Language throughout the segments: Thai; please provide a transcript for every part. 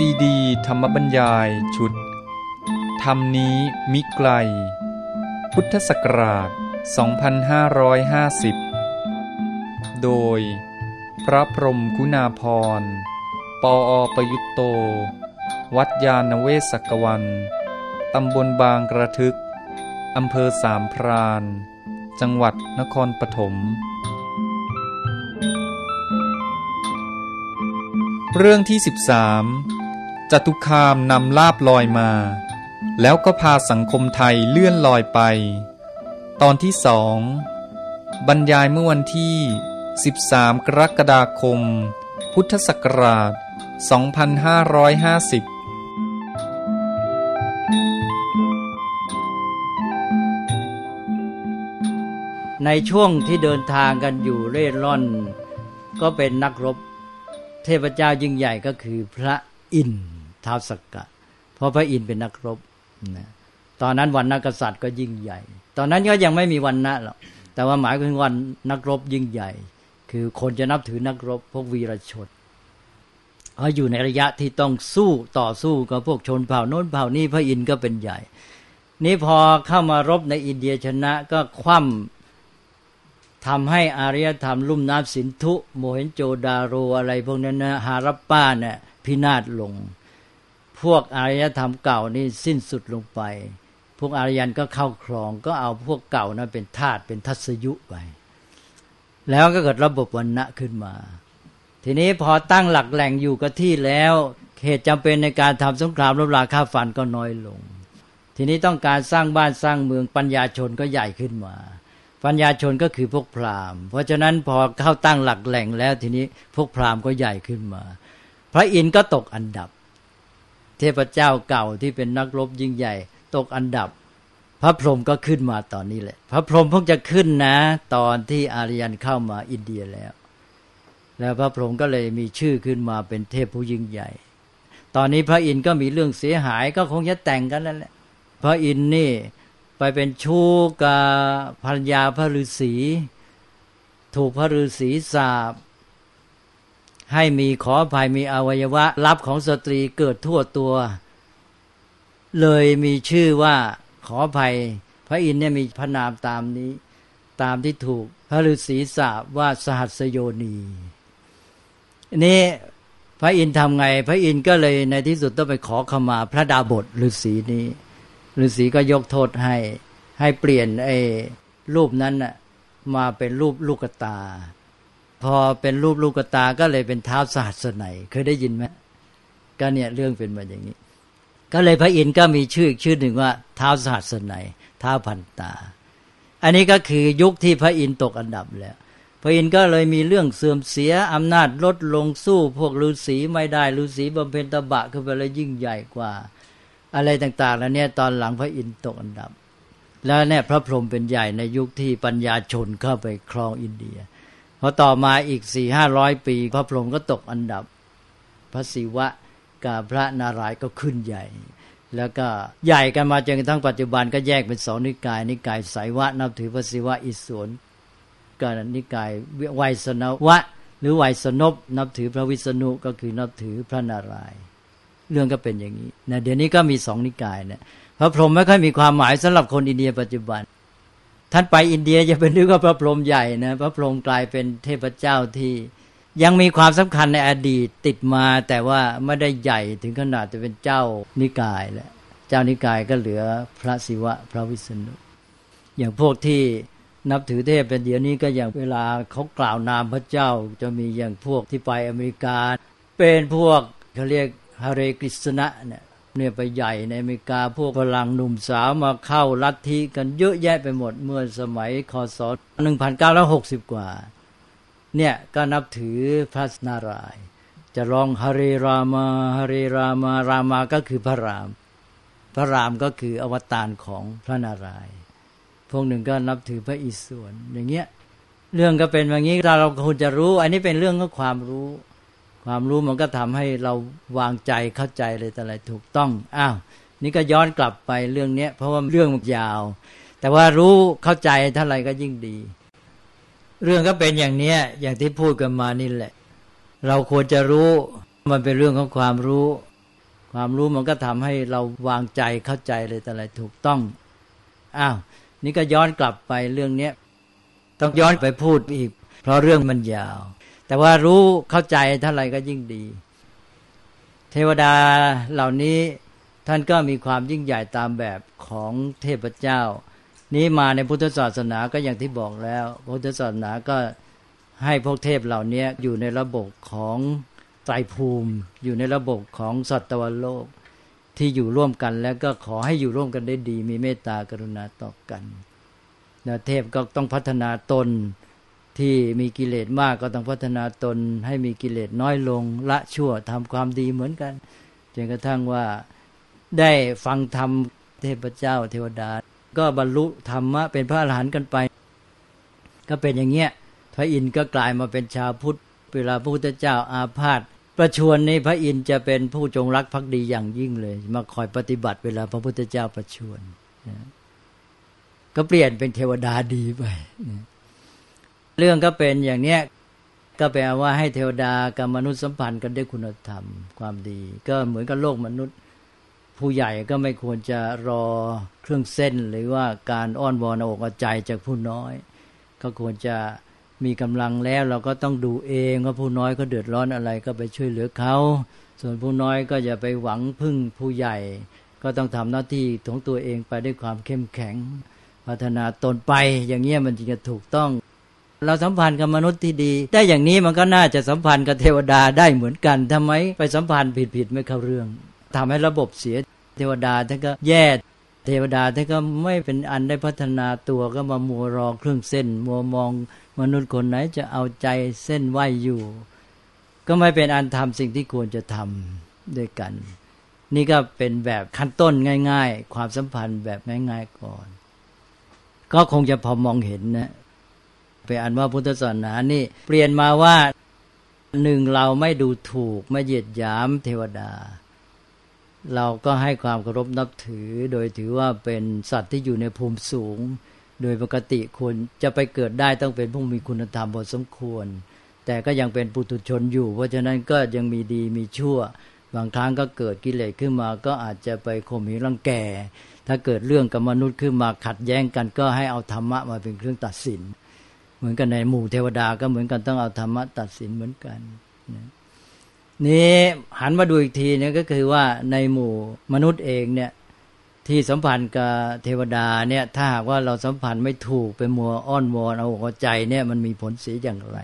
ซีดี ธรรมบรรยายชุด ธรรมนี้มิไกล พุทธศักราช 2550 โดย พระพรมกุณาพร ปออประยุตโต วัดยาณเวศกวัน ตำบลบางกระทึก อำเภอสามพราน จังหวัดนครปฐมเรื่องที่ 13 จตุคามนำลาบลอยมา แล้วก็พาสังคมไทยเลื่อนลอยไป ตอนที่สองบรรยายเมื่อวันที่ 13 กรกฎาคม พุทธศักราช 2550ในช่วงที่เดินทางกันอยู่เร่ร่อน ก็เป็นนักรบ เทพเจ้ายิ่งใหญ่ก็คือพระอินทร์ ท้าวสกกะ เพราะพระอินทร์เป็นนักรบนะตอนนั้นวันนักษัตริย์ก็ยิ่งใหญ่ ตอนนั้นก็ยังไม่มีวันนะหรอกแต่ว่าหมายถึงวันนักรบยิ่งใหญ่ คือคนจะนับถือนักรบพวกวีรชนเขาอยู่ในระยะที่ต้องสู้ต่อสู้กับพวกชนเผ่าโน้นเผ่านี้พระอินทร์ก็เป็นใหญ่ นี่พอเข้ามารบในอินเดียชนะก็คว่ำทำให้อารยธรรมลุ่มน้ำสินธุโมเห็นโจดาโรอะไรพวกนั้นนะฮารับป้าเนี่ยพินาศลง พวกอารยธรรมเก่านี่สิ้นสุดลงไป พวกอารยันก็เข้าครองก็เอาพวกเก่านั้นเป็นทาสเป็นทัศยุไป แล้วก็เกิดระบบวันณะขึ้นมา ทีนี้พอตั้งหลักแหล่งอยู่กับที่แล้วเหตุจำเป็นในการทำสงครามรบราค่าฟันก็น้อยลง ทีนี้ต้องการสร้างบ้านสร้างเมืองปัญญาชนก็ใหญ่ขึ้นมา ปัญญาชนก็คือพวกพราหมณ์ เพราะฉะนั้นพอเข้าตั้งหลักแหล่งแล้วทีนี้พวกพราหมณ์ก็ใหญ่ขึ้นมา พระอินทร์ก็ตกอันดับ เทพเจ้าเก่าที่เป็นนักรบยิ่งใหญ่ ตกอันดับ พระพรหมก็ขึ้นมาตอนนี้แหละ พระพรหมเพิ่งจะขึ้นนะ ตอนที่อารยันเข้ามาอินเดียแล้ว แล้วพระพรหมก็เลยมีชื่อขึ้นมาเป็นเทพผู้ยิ่งใหญ่ ตอนนี้พระอินทร์ก็มีเรื่องเสียหายก็คงจะแต่งกันแล้วแหละ พระอินทร์นี่ไปเป็นชู้กับภรรยาพระฤาษี ถูกพระฤาษีสาบ ให้มีขออภัยมีอวัยวะรับของสตรีเกิดทั่วตัว เลยมีชื่อว่าขออภัย พระอินทร์เนี่ยมีพระนามตามนี้ ตามที่ถูกพระฤาษีสาบว่าสหัสโยนีนี่พระอินทร์ทำไง พระอินทร์ก็เลยในที่สุดต้องไปขอขมาพระดาบทฤาษีนี้ฤาษีก็ยกโทษให้ให้เปลี่ยนไอ้รูปนั้นน่ะมาเป็นรูปลูกตา พอเป็นรูปลูกตาก็เลยเป็นท้าวสหัสนัยน์เคยได้ยินไหมก็เนี่ยเรื่องเป็นมาอย่างนี้ ก็เลยพระอินทร์ก็มีชื่ออีกชื่อหนึ่งว่าท้าวสหัสนัยน์ท้าวพันตา อันนี้ก็คือยุคที่พระอินทร์ตกอันดับแล้ว พระอินทร์ก็เลยมีเรื่องเสื่อมเสียอำนาจลดลงสู้พวกฤาษีไม่ได้ฤาษีบำเพ็ญตบะขึ้นไปแล้วยิ่งใหญ่กว่า อะไรต่างๆ แล้วเนี่ยตอนหลังพระอินทร์ตกอันดับ แล้วเนี่ยพระพรหมเป็นใหญ่ในยุคที่ปัญญาชนเข้าไปครองอินเดีย พอต่อมาอีกสี่ห้าร้อยปี พระพรหมก็ตกอันดับ พระศิวะกับพระนารายณ์ก็ขึ้นใหญ่ แล้วก็ใหญ่กันมาจนกระทั่งปัจจุบันก็แยกเป็นสองนิกาย นิกายสายวะนับถือพระศิวะอิศวรกับนิกายไวยสนวะ หรือไวยสนบนับถือพระวิษณุก็คือนับถือพระนารายณ์เรื่องก็เป็นอย่างนี้นะเดี๋ยวนี้ก็มีสองนิกายเนี่ยพระพรหมไม่ค่อยมีความหมายสำหรับคนอินเดียปัจจุบัน ท่านไปอินเดียจะเป็นนึกว่าพระพรหมใหญ่นะพระพรหมกลายเป็นเทพเจ้าที่ ยังมีความสำคัญในอดีตติดมา แต่ว่าไม่ได้ใหญ่ถึงขนาดจะเป็นเจ้านิกายแหละเจ้านิกายก็เหลือพระศิวะพระวิษณุอย่างพวกที่นับถือเทพเป็นเดี๋ยวนี้ก็อย่างเวลาเขากล่าวนามพระเจ้าจะมีอย่างพวกที่ไปอเมริกา เป็นพวกเขาเรียกฮาเรกฤษณะเนี่ย เนี่ยไปใหญ่ในอเมริกาพวกพลังหนุ่มสาวมาเข้าลัทธิกันเยอะแยะไปหมดเมื่อสมัยคศ1960 กว่า เนี่ยก็นับถือพระนารายจะร้องฮาเรรามาฮาเรรามารามาก็คือพระราม พระรามก็คืออวตารของพระนารายณ์พวกหนึ่งก็นับถือพระอิศวรอย่างเงี้ยเรื่องก็เป็นอย่างนี้เราควรจะรู้ อันนี้เป็นเรื่องของความรู้ ความรู้มันก็ทำให้เราวางใจเข้าใจเลยแต่อะไรถูกต้องอ้าวนี่ก็ย้อนกลับไปเรื่องเนี้ย เพราะว่าเรื่องมันยาว แต่ว่ารู้เข้าใจเท่าไหร่ก็ยิ่งดี เรื่องก็เป็นอย่างเนี้ย อย่างที่พูดกันมานี่แหละ เราควรจะรู้มันเป็นเรื่องของความรู้ ความรู้มันก็ทำให้เราวางใจเข้าใจเลยแต่อะไรถูกต้องอ้าวนี่ก็ย้อนกลับไปเรื่องเนี้ย ต้องย้อนไปพูดอีก เพราะเรื่องมันยาว แต่ว่ารู้เข้าใจเท่าไรก็ยิ่งดี เทวดาเหล่านี้ท่านก็มีความยิ่งใหญ่ตามแบบของเทพเจ้า นี้มาในพุทธศาสนาก็อย่างที่บอกแล้ว พุทธศาสนาก็ให้พวกเทพเหล่านี้อยู่ในระบบของไตรภูมิ อยู่ในระบบของสัตวโลกที่อยู่ร่วมกันแล้วก็ขอให้อยู่ร่วมกันได้ดี มีเมตตากรุณาต่อกันนะเทพก็ต้องพัฒนาตน ที่มีกิเลสมากก็ต้องพัฒนาตนให้มีกิเลสน้อยลง ละชั่วทำความดีเหมือนกันจนกระทั่งว่าได้ฟังธรรมเทพเจ้าเทวดา ก็บรรลุธรรมะเป็นพระอรหันต์กันไป ก็เป็นอย่างเงี้ยพระอินทร์ก็กลายมาเป็นชาวพุทธเวลาพระพุทธเจ้าอาพาธประชวรนี้พระอินทร์จะเป็นผู้จงรักภักดีอย่างยิ่งเลย มาคอยปฏิบัติเวลาพระพุทธเจ้าประชวรก็เปลี่ยนเป็นเทวดาดีไป เรื่องก็เป็นอย่างเนี้ยก็แปลว่าให้เทวดากับมนุษย์สัมพันธ์กันด้วยคุณธรรมความดี ก็เหมือนกับโลกมนุษย์ ผู้ใหญ่ก็ไม่ควรจะรอเครื่องเส้นหรือว่าการอ้อนวอนอกใจจากผู้น้อย ก็ควรจะมีกำลังแล้วเราก็ต้องดูเองว่าผู้น้อยก็เดือดร้อนอะไรก็ไปช่วยเหลือเขา ส่วนผู้น้อยก็อย่าไปหวังพึ่งผู้ใหญ่ ก็ต้องทำหน้าที่ของตัวเองไปด้วยความเข้มแข็ง พัฒนาตนไปอย่างเงี้ยมันจึงจะถูกต้อง เราสัมพันธ์กับมนุษย์ที่ดีได้อย่างนี้มันก็น่าจะสัมพันธ์กับเทวดาได้เหมือนกันทำไมไปสัมพันธ์ผิดๆไม่เข้าเรื่องทำให้ระบบเสียเทวดาท่านก็แย่เทวดาท่านก็ไม่เป็นอันได้พัฒนาตัวก็มามัวรอเครื่องเส้น มัวมองมนุษย์คนไหนจะเอาใจเส้นไหวอยู่ ก็ไม่เป็นอันทำสิ่งที่ควรจะทำด้วยกัน นี่ก็เป็นแบบขั้นต้นง่าย ๆ ความสัมพันธ์แบบง่าย ๆก่อน ก็คงจะพอมองเห็นนะ เป็นอันว่าพุทธศาสนานี่ เปลี่ยนมาว่าหนึ่งเราไม่ดูถูกไม่เหยียดหยามเทวดา เราก็ให้ความเคารพนับถือ โดยถือว่าเป็นสัตว์ที่อยู่ในภูมิสูง โดยปกติคนจะไปเกิดได้ต้องเป็นผู้มีคุณธรรมพอสมควร แต่ก็ยังเป็นปุถุชนอยู่ เพราะฉะนั้นก็ยังมีดีมีชั่ว บางครั้งก็เกิดกิเลสขึ้นมาก็อาจจะไปข่มเหงรังแก่ถ้าเกิดเรื่องกับมนุษย์ขึ้นมาขัดแย้งกันก็ให้เอาธรรมะมาเป็นเครื่องตัดสิน เหมือนกันในหมู่เทวดาก็เหมือนกันต้องเอาธรรมะตัดสินเหมือนกันนี่หันมาดูอีกทีเนี่ยก็คือว่าในหมู่มนุษย์เองเนี่ยที่สัมพันธ์กับเทวดาเนี่ยถ้าหากว่าเราสัมพันธ์ไม่ถูกไปมัวอ้อนวอนเอาหัวใจเนี่ยมันมีผลเสียอย่างไร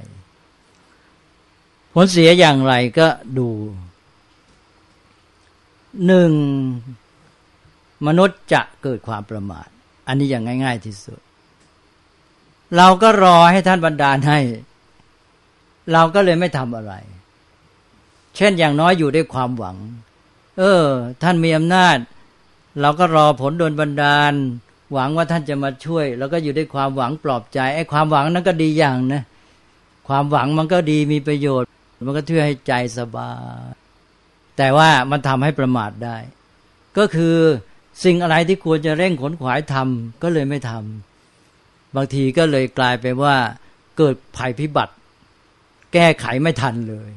ผลเสียอย่างไรก็ดูหนึ่งมนุษย์จะเกิดความประมาท อันนี้อย่างง่าย ๆ ที่สุด เราก็รอให้ท่านบรรดาให้ เราก็เลยไม่ทำอะไร เช่นอย่างน้อยอยู่ด้วยความหวัง เออ ท่านมีอำนาจ เราก็รอผลโดนบันดาล หวังว่าท่านจะมาช่วย แล้วก็อยู่ด้วยความหวังปลอบใจไอ้ความหวังนั้นก็ดีอย่างนะความหวังมันก็ดีมีประโยชน์ มันก็ช่วยให้ใจสบายแต่ว่ามันทำให้ประมาทได้ ก็คือสิ่งอะไรที่ควรจะเร่งขนขวายทำก็เลยไม่ทำ บางทีก็เลยกลายไปว่าเกิดภัยพิบัติ แก้ไขไม่ทันเลย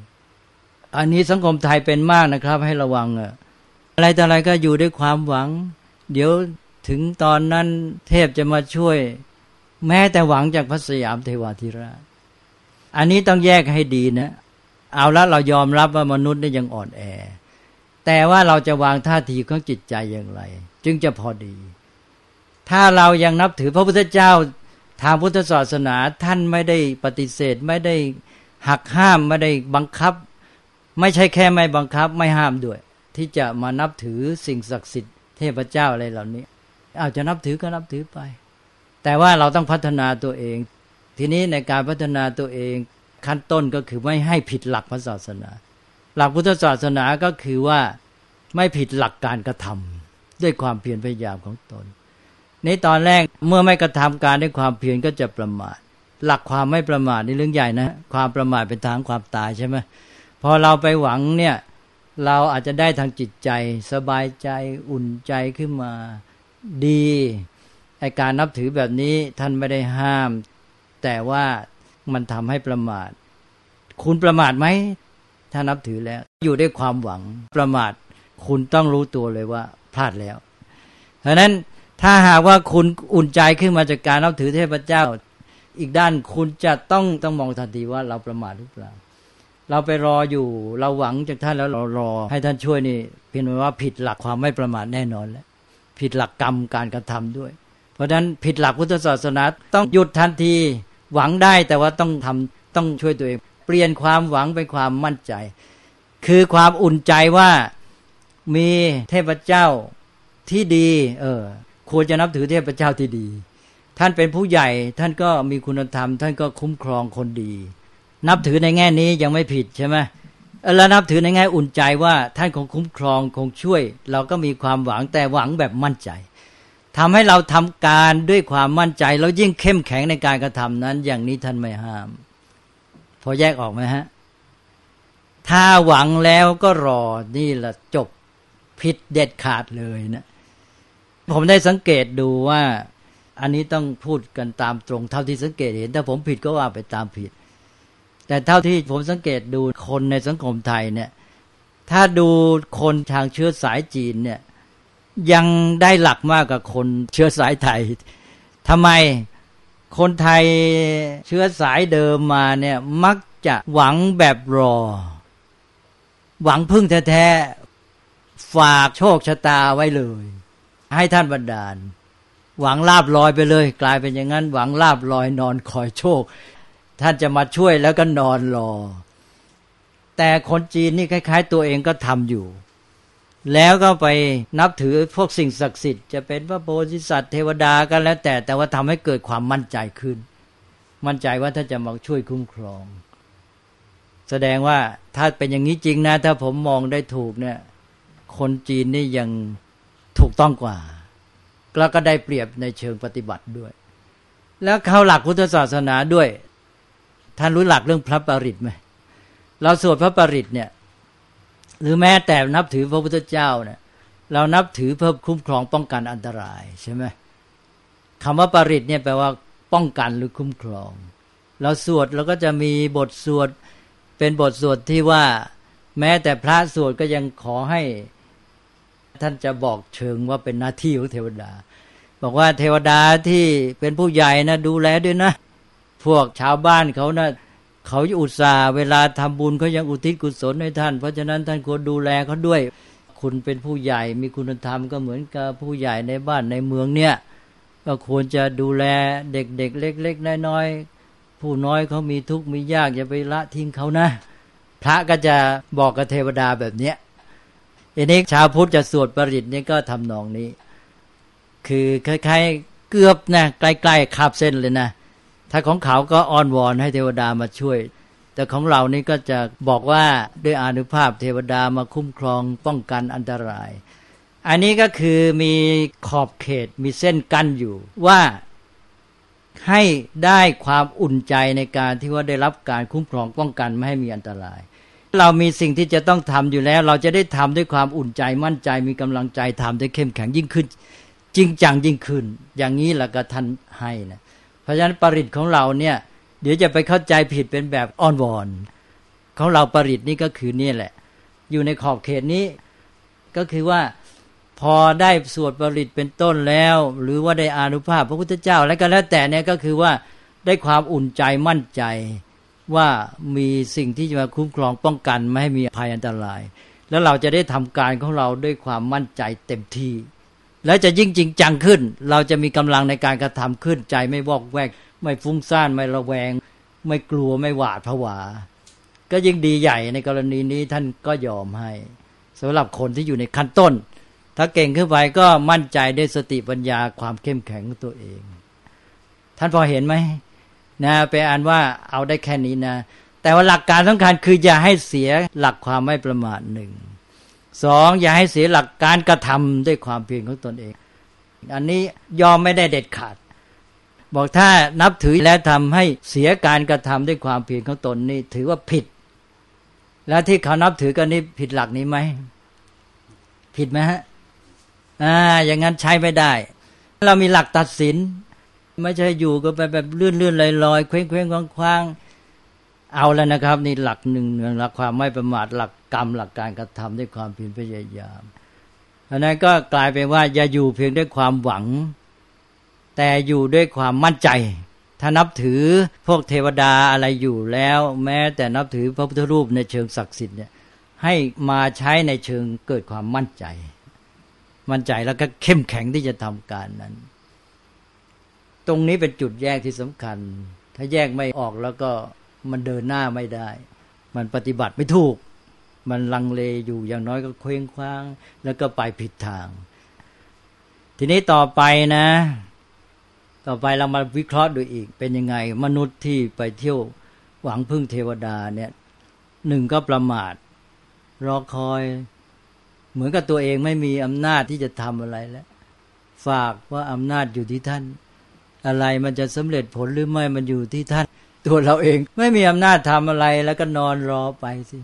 อันนี้สังคมไทยเป็นมากนะครับ ให้ระวังอะอะไรแต่อะไรก็อยู่ด้วยความหวัง เดี๋ยวถึงตอนนั้นเทพจะมาช่วย แม้แต่หวังจากพระสยามเทวาธิราช อันนี้ต้องแยกให้ดีนะ เอาละเรายอมรับว่ามนุษย์นี่ยังอ่อนแอ แต่ว่าเราจะวางท่าทีของจิตใจอย่างไร จึงจะพอดี ถ้าเรายังนับถือพระพุทธเจ้า ทางพุทธศาสนาท่านไม่ได้ปฏิเสธ ไม่ได้หักห้ามไม่ได้บังคับ ไม่ใช่แค่ไม่บังคับไม่ห้ามด้วย ที่จะมานับถือสิ่งศักดิ์สิทธิ์เทพเจ้าอะไรเหล่านี้ อาจจะนับถือก็นับถือไป แต่ว่าเราต้องพัฒนาตัวเอง ทีนี้ในการพัฒนาตัวเองขั้นต้นก็คือไม่ให้ผิดหลักพระศาสนา หลักพุทธศาสนาก็คือว่าไม่ผิดหลักการกระทำด้วยความเพียรพยายามของตน ในตอนแรกเมื่อไม่กระทำการด้วยความเพียรก็จะประมาท หลักความไม่ประมาทในเรื่องใหญ่นะ ความประมาทเป็นทางความตายใช่ไหมพอเราไปหวังเนี่ยเราอาจจะได้ทางจิตใจสบายใจอุ่นใจขึ้นมาดีไอการนับถือแบบนี้ท่านไม่ได้ห้าม แต่ว่ามันทำให้ประมาท คุณประมาทไหมถ้านับถือแล้ว อยู่ด้วยความหวังประมาท คุณต้องรู้ตัวเลยว่า พลาดแล้วเพราะนั้น ถ้าหากว่าคุณอุ่นใจขึ้นมาจากการนับถือเทพเจ้า อีกด้านคุณจะต้องต้องมองทันทีว่าเราประมาทหรือเปล่า เราไปรออยู่เราหวังจากท่านแล้วเรารอ ให้ท่านช่วยนี่เพียงว่าผิดหลักความไม่ประมาทแน่นอนแล้วผิดหลักกรรมการกระทำด้วย เพราะฉะนั้นผิดหลักพุทธศาสนาต้องหยุดทันที หวังได้แต่ว่าต้องทำต้องช่วยตัวเอง เปลี่ยนความหวังเป็นความมั่นใจ คือความอุ่นใจว่ามีเทพเจ้าที่ดี เออ ควรจะนับถือเทพเจ้าที่ดี ท่านเป็นผู้ใหญ่ท่านก็มีคุณธรรม ท่านก็คุ้มครองคนดี นับถือในแง่นี้ยังไม่ผิดใช่ไหมแล้วนับถือในแง่อุ่นใจว่าท่านคงคุ้มครองคงช่วย เราก็มีความหวังแต่หวังแบบมั่นใจทำให้เราทำการด้วยความมั่นใจ แล้วยิ่งเข้มแข็งในการกระทำนั้น อย่างนี้ท่านไม่ห้าม พอแยกออกไหมฮะ ถ้าหวังแล้วก็รอนี่แหละจบผิดเด็ดขาดเลยนะ ผมได้สังเกตดูว่า อันนี้ต้องพูดกันตามตรง เท่าที่สังเกตเห็น ถ้าผมผิดก็ว่าไปตามผิด แต่เท่าที่ผมสังเกตดูคนในสังคมไทยเนี่ย ถ้าดูคนทางเชื้อสายจีนเนี่ย ยังได้หลักมากกว่าคนเชื้อสายไทยทำไมคนไทยเชื้อสายเดิมมาเนี่ย มักจะหวังแบบรอ หวังพึ่งแท้ๆฝากโชคชะตาไว้เลย ให้ท่านบันดาล หวังลาบลอยไปเลย กลายเป็นอย่างนั้น หวังลาบลอยนอนคอยโชค ท่านจะมาช่วยแล้วก็นอนรอ แต่คนจีนนี่คล้าย ๆ ตัวเองก็ทำอยู่ แล้วก็ไปนับถือพวกสิ่งศักดิ์สิทธิ์จะเป็นพระโพธิสัตว์เทวดากันแล้ว แต่แต่ว่าทำให้เกิดความมั่นใจขึ้น มั่นใจว่าท่านจะมาช่วยคุ้มครอง แสดงว่าถ้าเป็นอย่างนี้จริงนะ ถ้าผมมองได้ถูกเนี่ย คนจีนนี่ยัง ถูกต้องกว่า แล้วก็ได้เปรียบในเชิงปฏิบัติด้วย แล้วเข้าหลักพุทธศาสนาด้วย ท่านรู้หลักเรื่องพระปริตไหมเราสวดพระปริตเนี่ย หรือแม้แต่นับถือพระพุทธเจ้าเนี่ยเรานับถือเพื่อคุ้มครองป้องกันอันตรายใช่ไหมคำว่าปริตเนี่ยแปลว่าป้องกันหรือคุ้มครอง เราสวดเราก็จะมีบทสวดเป็นบทสวดที่ว่า แม้แต่พระสวดก็ยังขอให้ ท่านจะบอกเชิงว่าเป็นหน้าที่ของเทวดา บอกว่าเทวดาที่เป็นผู้ใหญ่นะดูแลด้วยนะ พวกชาวบ้านเขานะเขาอุตส่าห์เวลาทำบุญเขายังอุทิศกุศลให้ท่าน เพราะฉะนั้นท่านควรดูแลเขาด้วย คุณเป็นผู้ใหญ่มีคุณธรรมก็เหมือนกับผู้ใหญ่ในบ้านในเมืองเนี่ย ก็ควรจะดูแลเด็กๆเล็ก ๆ น้อยๆผู้น้อยเขามีทุกข์มียากอย่าไปละทิ้งเขานะ พระก็จะบอกกับเทวดาแบบเนี้ย อันนี้ชาวพุทธจะสวดปริตนี่ก็ทำนองนี้ คือคล้ายๆเกือบนะใกล้ๆคาบเส้นเลยนะ ถ้าของเขาก็อ้อนวอนให้เทวดามาช่วย แต่ของเรานี่ก็จะบอกว่าด้วยอนุภาพเทวดามาคุ้มครองป้องกันอันตราย อันนี้ก็คือมีขอบเขตมีเส้นกั้นอยู่ว่าให้ได้ความอุ่นใจในการที่ว่าได้รับการคุ้มครองป้องกันไม่ให้มีอันตราย เรามีสิ่งที่จะต้องทำอยู่แล้ว เราจะได้ทำด้วยความอุ่นใจมั่นใจมีกำลังใจทำได้เข้มแข็งยิ่งขึ้น จริงจังยิ่งขึ้น อย่างนี้แหละก็ท่านให้นะเพราะฉะนั้นปริตของเราเนี่ยเดี๋ยวจะไปเข้าใจผิดเป็นแบบอ้อนวอนของเราปริตนี่ก็คือนี่แหละ อยู่ในขอบเขตนี้ ก็คือว่าพอได้สวดปริตเป็นต้นแล้ว หรือว่าได้อานุภาพพระพุทธเจ้า แล้วก็แล้วแต่เนี่ยก็คือว่าได้ความอุ่นใจมั่นใจ ว่ามีสิ่งที่จะมาคุ้มครองป้องกันไม่ให้มีภัยอันตราย แล้วเราจะได้ทำการของเราด้วยความมั่นใจเต็มที่ และจะยิ่งจริงจังขึ้น เราจะมีกำลังในการกระทำขึ้นใจไม่วอกแวก ไม่ฟุ้งซ่านไม่ระแวง ไม่กลัวไม่หวาดผวา ก็ยิ่งดีใหญ่ในกรณีนี้ท่านก็ยอมให้สำหรับคนที่อยู่ในขั้นต้น ถ้าเก่งขึ้นไปก็มั่นใจด้วยสติปัญญาความเข้มแข็งของตัวเอง ท่านพอเห็นไหม นะไปอ่านว่าเอาได้แค่นี้นะ แต่ว่าหลักการสำคัญคืออย่าให้เสียหลักความไม่ประมาทหนึ่งสองอย่าให้เสียหลักการกระทำด้วยความเพียรของตนเอง อันนี้ยอมไม่ได้เด็ดขาด บอกถ้านับถือและทำให้เสียการกระทำด้วยความเพียรของตนนี่ถือว่าผิด แล้วที่เขานับถือกันนี่ผิดหลักนี้ไหมผิดไหมฮะอ่าอย่างนั้นใช้ไม่ได้ เรามีหลักตัดสิน ไม่ใช่อยู่ก็ไปแบบเลื่อนเลื่อนลอยลอยเคว้งเคว้งคว้างคว้างเอาแล้วนะครับ นี่หลักหนึ่งหลักความไม่ประมาทหลักกรรมหลักการกระทำด้วยความเพียรพยายามอันนั้นก็กลายเป็นว่าอย่าอยู่เพียงด้วยความหวัง แต่อยู่ด้วยความมั่นใจ ถ้านับถือพวกเทวดาอะไรอยู่แล้ว แม้แต่นับถือพระพุทธรูปในเชิงศักดิ์สิทธิ์เนี่ยให้มาใช้ในเชิงเกิดความมั่นใจ มั่นใจแล้วก็เข้มแข็งที่จะทำการนั้น ตรงนี้เป็นจุดแยกที่สำคัญ ถ้าแยกไม่ออกแล้วก็มันเดินหน้าไม่ได้ มันปฏิบัติไม่ถูก มันลังเลอยู่อย่างน้อยก็เคว้งคว้าง แล้วก็ไปผิดทาง ทีนี้ต่อไปนะ ต่อไปเรามาวิเคราะห์ดูอีก เป็นยังไง มนุษย์ที่ไปเที่ยวหวังพึ่งเทวดาเนี่ยหนึ่งก็ประมาท รอคอย เหมือนกับตัวเองไม่มีอำนาจที่จะทำอะไรแล้ว ฝากว่าอำนาจอยู่ที่ท่าน อะไรมันจะสำเร็จผลหรือไม่มันอยู่ที่ท่าน ตัวเราเองไม่มีอำนาจทำอะไรแล้วก็นอนรอไปสิ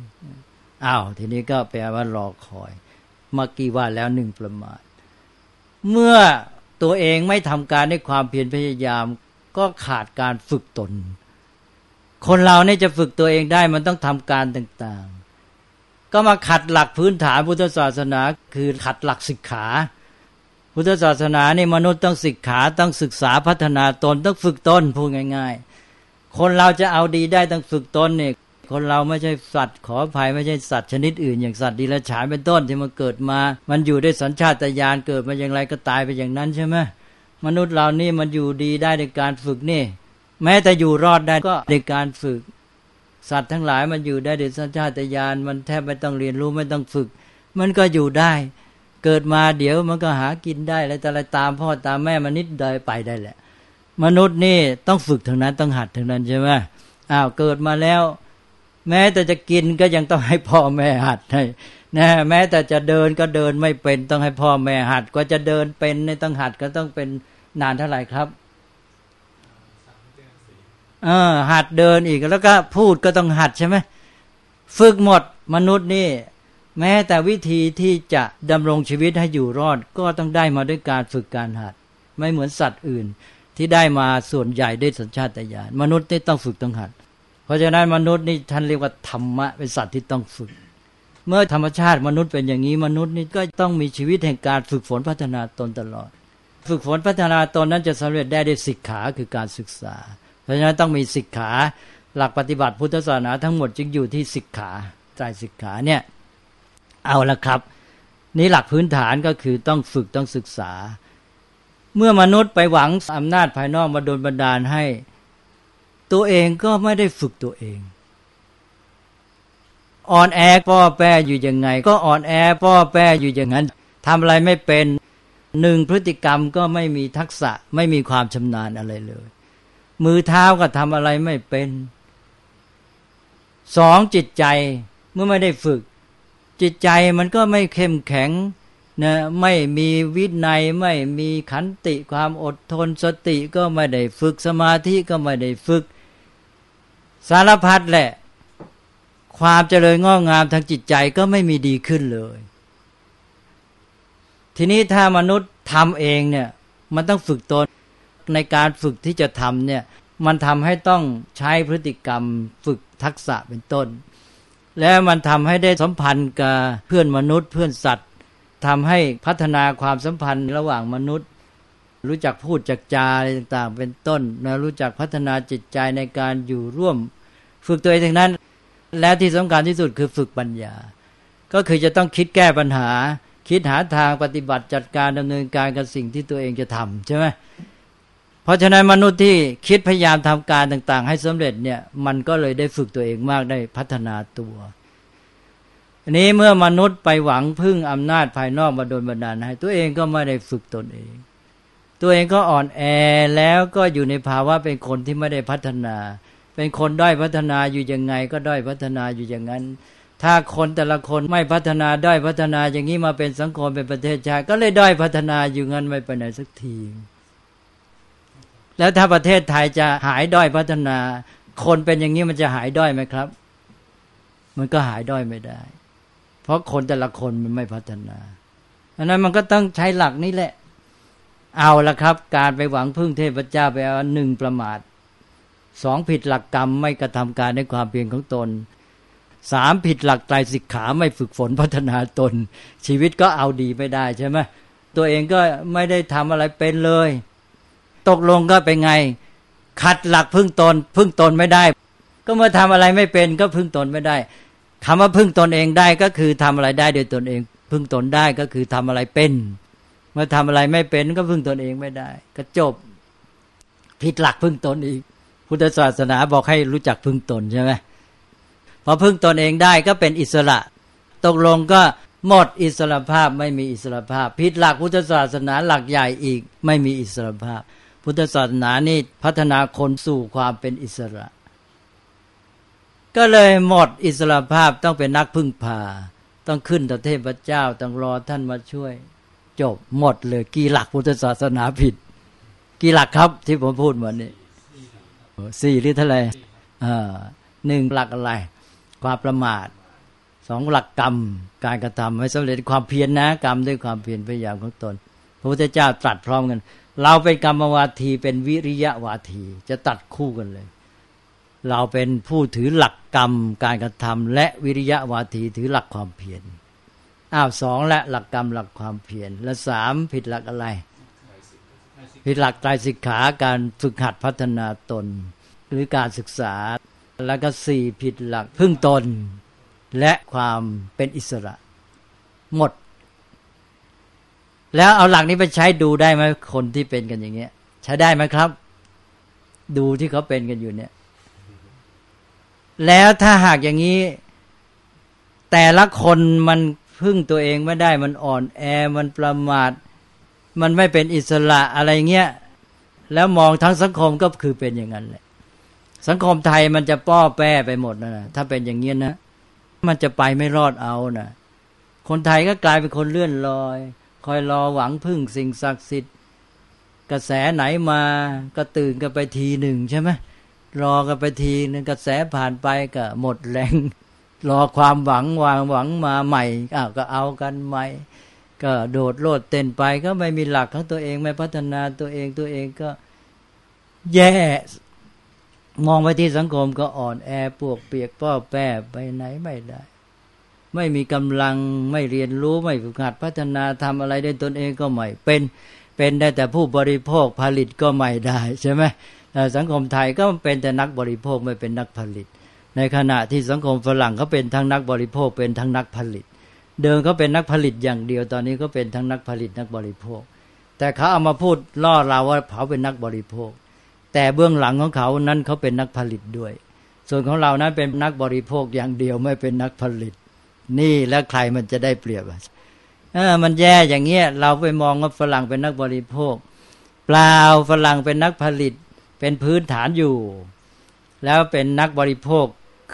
อ้าวทีนี้ก็แปลว่ารอคอยเมื่อกี้ว่าแล้วหนึ่งประมาทเมื่อตัวเองไม่ทำการด้วยความเพียรพยายาม ก็ขาดการฝึกตน คนเราเนี่ยจะฝึกตัวเองได้มันต้องทำการต่าง ๆ ก็มาขัดหลักพื้นฐานพุทธศาสนา คือขัดหลักศิกขา พุทธศาสนานี่มนุษย์ต้องศึกขาต้องศึกษาพัฒนาตนต้องฝึกตนพูดง่าย ๆ คนเราจะเอาดีได้ต้องฝึกตนเนี่ยคนเราไม่ใช่สัตว์ขออภัยไม่ใช่สัตว์ชนิดอื่น อย่างสัตว์ดิละฉานเป็นต้นที่มันเกิดมา มันอยู่ได้สัญชาตญาณเกิดมาอย่างไรก็ตายไปอย่างนั้นใช่ไหมมนุษย์เรานี่มันอยู่ดีได้ในการฝึกนี่ แม้แต่อยู่รอดได้ก็ในการฝึก สัตว์ทั้งหลายมันอยู่ได้ด้วยสัญชาตญาณมันแทบไม่ต้องเรียนรู้ไม่ต้องฝึก มันก็อยู่ได้ เกิดมาเดี๋ยวมันก็หากินได้แล้วแต่อะไรตามพ่อตามแม่มันนิดเดียวไปได้แหละ มนุษย์นี่ต้องฝึกทางนั้นต้องหัดทางนั้นใช่ไหมอ้าวเกิดมาแล้ว แม้แต่จะกินก็ยังต้องให้พ่อแม่หัดให้นะแม้แต่จะเดินก็เดินไม่เป็นต้องให้พ่อแม่หัดก็จะเดินเป็นในต้องหัดก็ต้องเป็นนานเท่าไหร่ครับเออหัดเดินอีกแล้วก็พูดก็ต้องหัดใช่ไหมฝึกหมดมนุษย์นี่ แม้แต่วิธีที่จะดำรงชีวิตให้อยู่รอดก็ต้องได้มาด้วยการฝึกการหัด ไม่เหมือนสัตว์อื่นที่ได้มาส่วนใหญ่ด้วยสัญชาตญาณมนุษย์นี่ต้องฝึกต้องหัด เพราะฉะนั้นมนุษย์นี่ท่านเรียกว่าธรรมะเป็นสัตว์ที่ต้องฝึก เมื่อธรรมชาติมนุษย์เป็นอย่างนี้มนุษย์นี่ก็ต้องมีชีวิตแห่งการฝึกฝนพัฒนาตนตลอด ฝึกฝนพัฒนาตนนั้นจะสำเร็จได้ด้วยศิกขาคือการศึกษา เพราะฉะนั้นต้องมีศิกขาหลักปฏิบัติพุทธศาสนาทั้งหมดจึงอยู่ที่ศิกขาใจศิกขาเนี่ย เอาละครับ นี่หลักพื้นฐานก็คือต้องฝึกต้องศึกษา เมื่อมนุษย์ไปหวังอำนาจภายนอกมาโดนบันดาลให้ ตัวเองก็ไม่ได้ฝึกตัวเองอ่อนแอป้อแปรอยู่ยังไง ก็อ่อนแอป้อแปรอยู่อย่างนั้นทำอะไรไม่เป็นหนึ่งพฤติกรรมก็ไม่มีทักษะไม่มีความชำนาญอะไรเลย มือเท้าก็ทำอะไรไม่เป็นสองจิตใจเมื่อไม่ได้ฝึก จิตใจมันก็ไม่เข้มแข็งนะไม่มีวินัยไม่มีขันติความอดทนสติก็ไม่ได้ฝึกสมาธิก็ไม่ได้ฝึก สารพัดแหละ ความเจริญงอกงามทางจิตใจก็ไม่มีดีขึ้นเลย ทีนี้ถ้ามนุษย์ทำเองเนี่ยมันต้องฝึกตนในการฝึกที่จะทำเนี่ยมันทำให้ต้องใช้พฤติกรรมฝึกทักษะเป็นต้น แล้วมันทำให้ได้สัมพันธ์กับเพื่อนมนุษย์ เพื่อนสัตว์ทำให้พัฒนาความสัมพันธ์ระหว่างมนุษย์ รู้จักพูดจักจาอะไรต่างๆ เป็นต้นนะรู้จักพัฒนาจิตใจในการอยู่ร่วม ฝึกตัวเองทั้งนั้น และที่สำคัญที่สุดคือฝึกปัญญา ก็คือจะต้องคิดแก้ปัญหา คิดหาทางปฏิบัติจัดการดำเนินการกับสิ่งที่ตัวเองจะทำใช่ไหม เพราะฉะนั้นมนุษย์ที่คิดพยายามทำการต่าง ๆ ให้สำเร็จเนี่ยมันก็เลยได้ฝึกตัวเองมากได้พัฒนาตัวนี้เมื่อมนุษย์ไปหวังพึ่งอำนาจภายนอกมาโดนบันดาลให้ ตัวเองก็ไม่ได้ฝึกตนเอง ตัวเองก็อ่อนแอแล้วก็อยู่ในภาวะเป็นคนที่ไม่ได้พัฒนา เป็นคนด้อยพัฒนาอยู่ยังไง ก็ด้อยพัฒนาอยู่อย่างนั้น ถ้าคนแต่ละคนไม่พัฒนาด้อยพัฒนาอย่างนี้มาเป็นสังคมเป็นประเทศชาติก็เลยด้อยพัฒนาอยู่งั้นไม่ไปไหนสักที แล้วถ้าประเทศไทยจะหายด้อยพัฒนา คนเป็นอย่างนี้มันจะหายด้อยไหมครับ มันก็หายด้อยไม่ได้ เพราะคนแต่ละคนมันไม่พัฒนาอันนั้นมันก็ต้องใช้หลักนี้แหละ เอาละครับ การไปหวังพึ่งเทพเจ้าไปเอาหนึ่งประมาทสองผิดหลักกรรมไม่กระทำการในความเพียรของตนสามผิดหลักไตรสิกขาไม่ฝึกฝนพัฒนาตน ชีวิตก็เอาดีไม่ได้ใช่ไหมตัวเองก็ไม่ได้ทำอะไรเป็นเลย ตกลงก็เป็นไง ขัดหลักพึ่งตน พึ่งตนไม่ได้ ก็เมาทำอะไรไม่เป็นก็พึ่งตนไม่ได้คำว่าพึ่งตนเองได้ก็คือทำอะไรได้โดยตนเอง พึ่งตนได้ก็คือทำอะไรเป็น เมื่อทำอะไรไม่เป็นก็พึ่งตนเองไม่ได้ ก็จบ ผิดหลักพึ่งตนอีก พุทธศาสนาบอกให้รู้จักพึ่งตนใช่ไหมพอพึ่งตนเองได้ก็เป็นอิสระ ตกลงก็หมดอิสระภาพไม่มีอิสระภาพ ผิดหลักพุทธศาสนาหลักใหญ่อีกไม่มีอิสระภาพ พุทธศาสนานี่พัฒนาคนสู่ความเป็นอิสระ ก็เลยหมดอิสระภาพต้องเป็นนักพึ่งพา ต้องขึ้นต่อเทพเจ้าต้องรอท่านมาช่วย จบหมดเลยกี่หลักพุทธศาสนาผิด กี่หลักครับที่ผมพูดเหมือนนี้สี่หรือเท่าไหร่หนึ่งหลักอะไร ความประมาทสองหลักกรรมการกระทำให้สำเร็จความเพียรนนะกรรมด้วยความเพียรพยายามของตน พระพุทธเจ้าตรัสพร้อมกัน เราเป็นกรรมวาทีเป็นวิริยะวาทีจะตัดคู่กันเลย เราเป็นผู้ถือหลักกรรมการกระทำและวิริยะวาทีถือหลักความเพียรอ้าวสองและหลักกรรมหลักความเพียรและสามผิดหลักอะไร ผิดหลักไตรสิกขาการฝึกหัดพัฒนาตน หรือการศึกษา แล้วก็สี่ผิดหลักพึ่งตน และความเป็นอิสระ หมด แล้วเอาหลักนี้ไปใช้ดูได้ไหมคนที่เป็นกันอย่างเงี้ย ใช้ได้ไหมครับ ดูที่เขาเป็นกันอยู่เนี่ย แล้วถ้าหากอย่างนี้ แต่ละคนมันพึ่งตัวเองไม่ได้มันอ่อนแอมันประมาทมันไม่เป็นอิสระอะไรเงี้ยแล้วมองทั้งสังคมก็คือเป็นอย่างนั้นแหละ สังคมไทยมันจะป้อแป้ไปหมดนะถ้าเป็นอย่างนี้ยนะ มันจะไปไม่รอดเอานะคนไทยก็กลายเป็นคนเลื่อนลอย คอยรอหวังพึ่งสิ่งศักดิ์สิทธิ์ กระแสไหนมาก็ตื่นกันไปทีหนึ่งใช่ไหมรอกันไปทีนึงกระแสผ่านไปก็หมดแรง รอความหวังวางหวังมาใหม่อ้าวก็เอากันใหม่ ก็โดดโลดเต้นไปก็ไม่มีหลักของตัวเองไม่พัฒนาตัวเองตัวเองก็แย่มองไปที่สังคมก็อ่อนแอปวกเปียกป้อแป้ไปไหนไม่ได้ ไม่มีกำลังไม่เรียนรู้ไม่ฝึกหัดพัฒนาทำอะไรได้ตนเองก็ไม่เป็นเป็นได้แต่ผู้บริโภคผลิตก็ไม่ได้ใช่ไหมสังคมไทยก็เป็นแต่นักบริโภคไม่เป็นนักผลิต ในขณะที่สังคมฝรั่งเขาเป็นทั้งนักบริโภคเป็นทั้งนักผลิต เดิมเขาเป็นนักผลิตอย่างเดียวตอนนี้ก็เป็นทั้งนักผลิตนักบริโภค แต่เขาเอามาพูดล่อเราว่าเขาเป็นนักบริโภค แต่เบื้องหลังของเขานั้นเขาเป็นนักผลิตด้วย ส่วนของเรานั้นเป็นนักบริโภคอย่างเดียวไม่เป็นนักผลิต นี่แล้วใครมันจะได้เปรียบเออมันแย่อย่างเงี้ยเราไปมองว่าฝรั่งเป็นนักบริโภค เปล่าฝรั่งเป็นนักผลิต เป็นพื้นฐานอยู่ แล้วเป็นนักบริโภค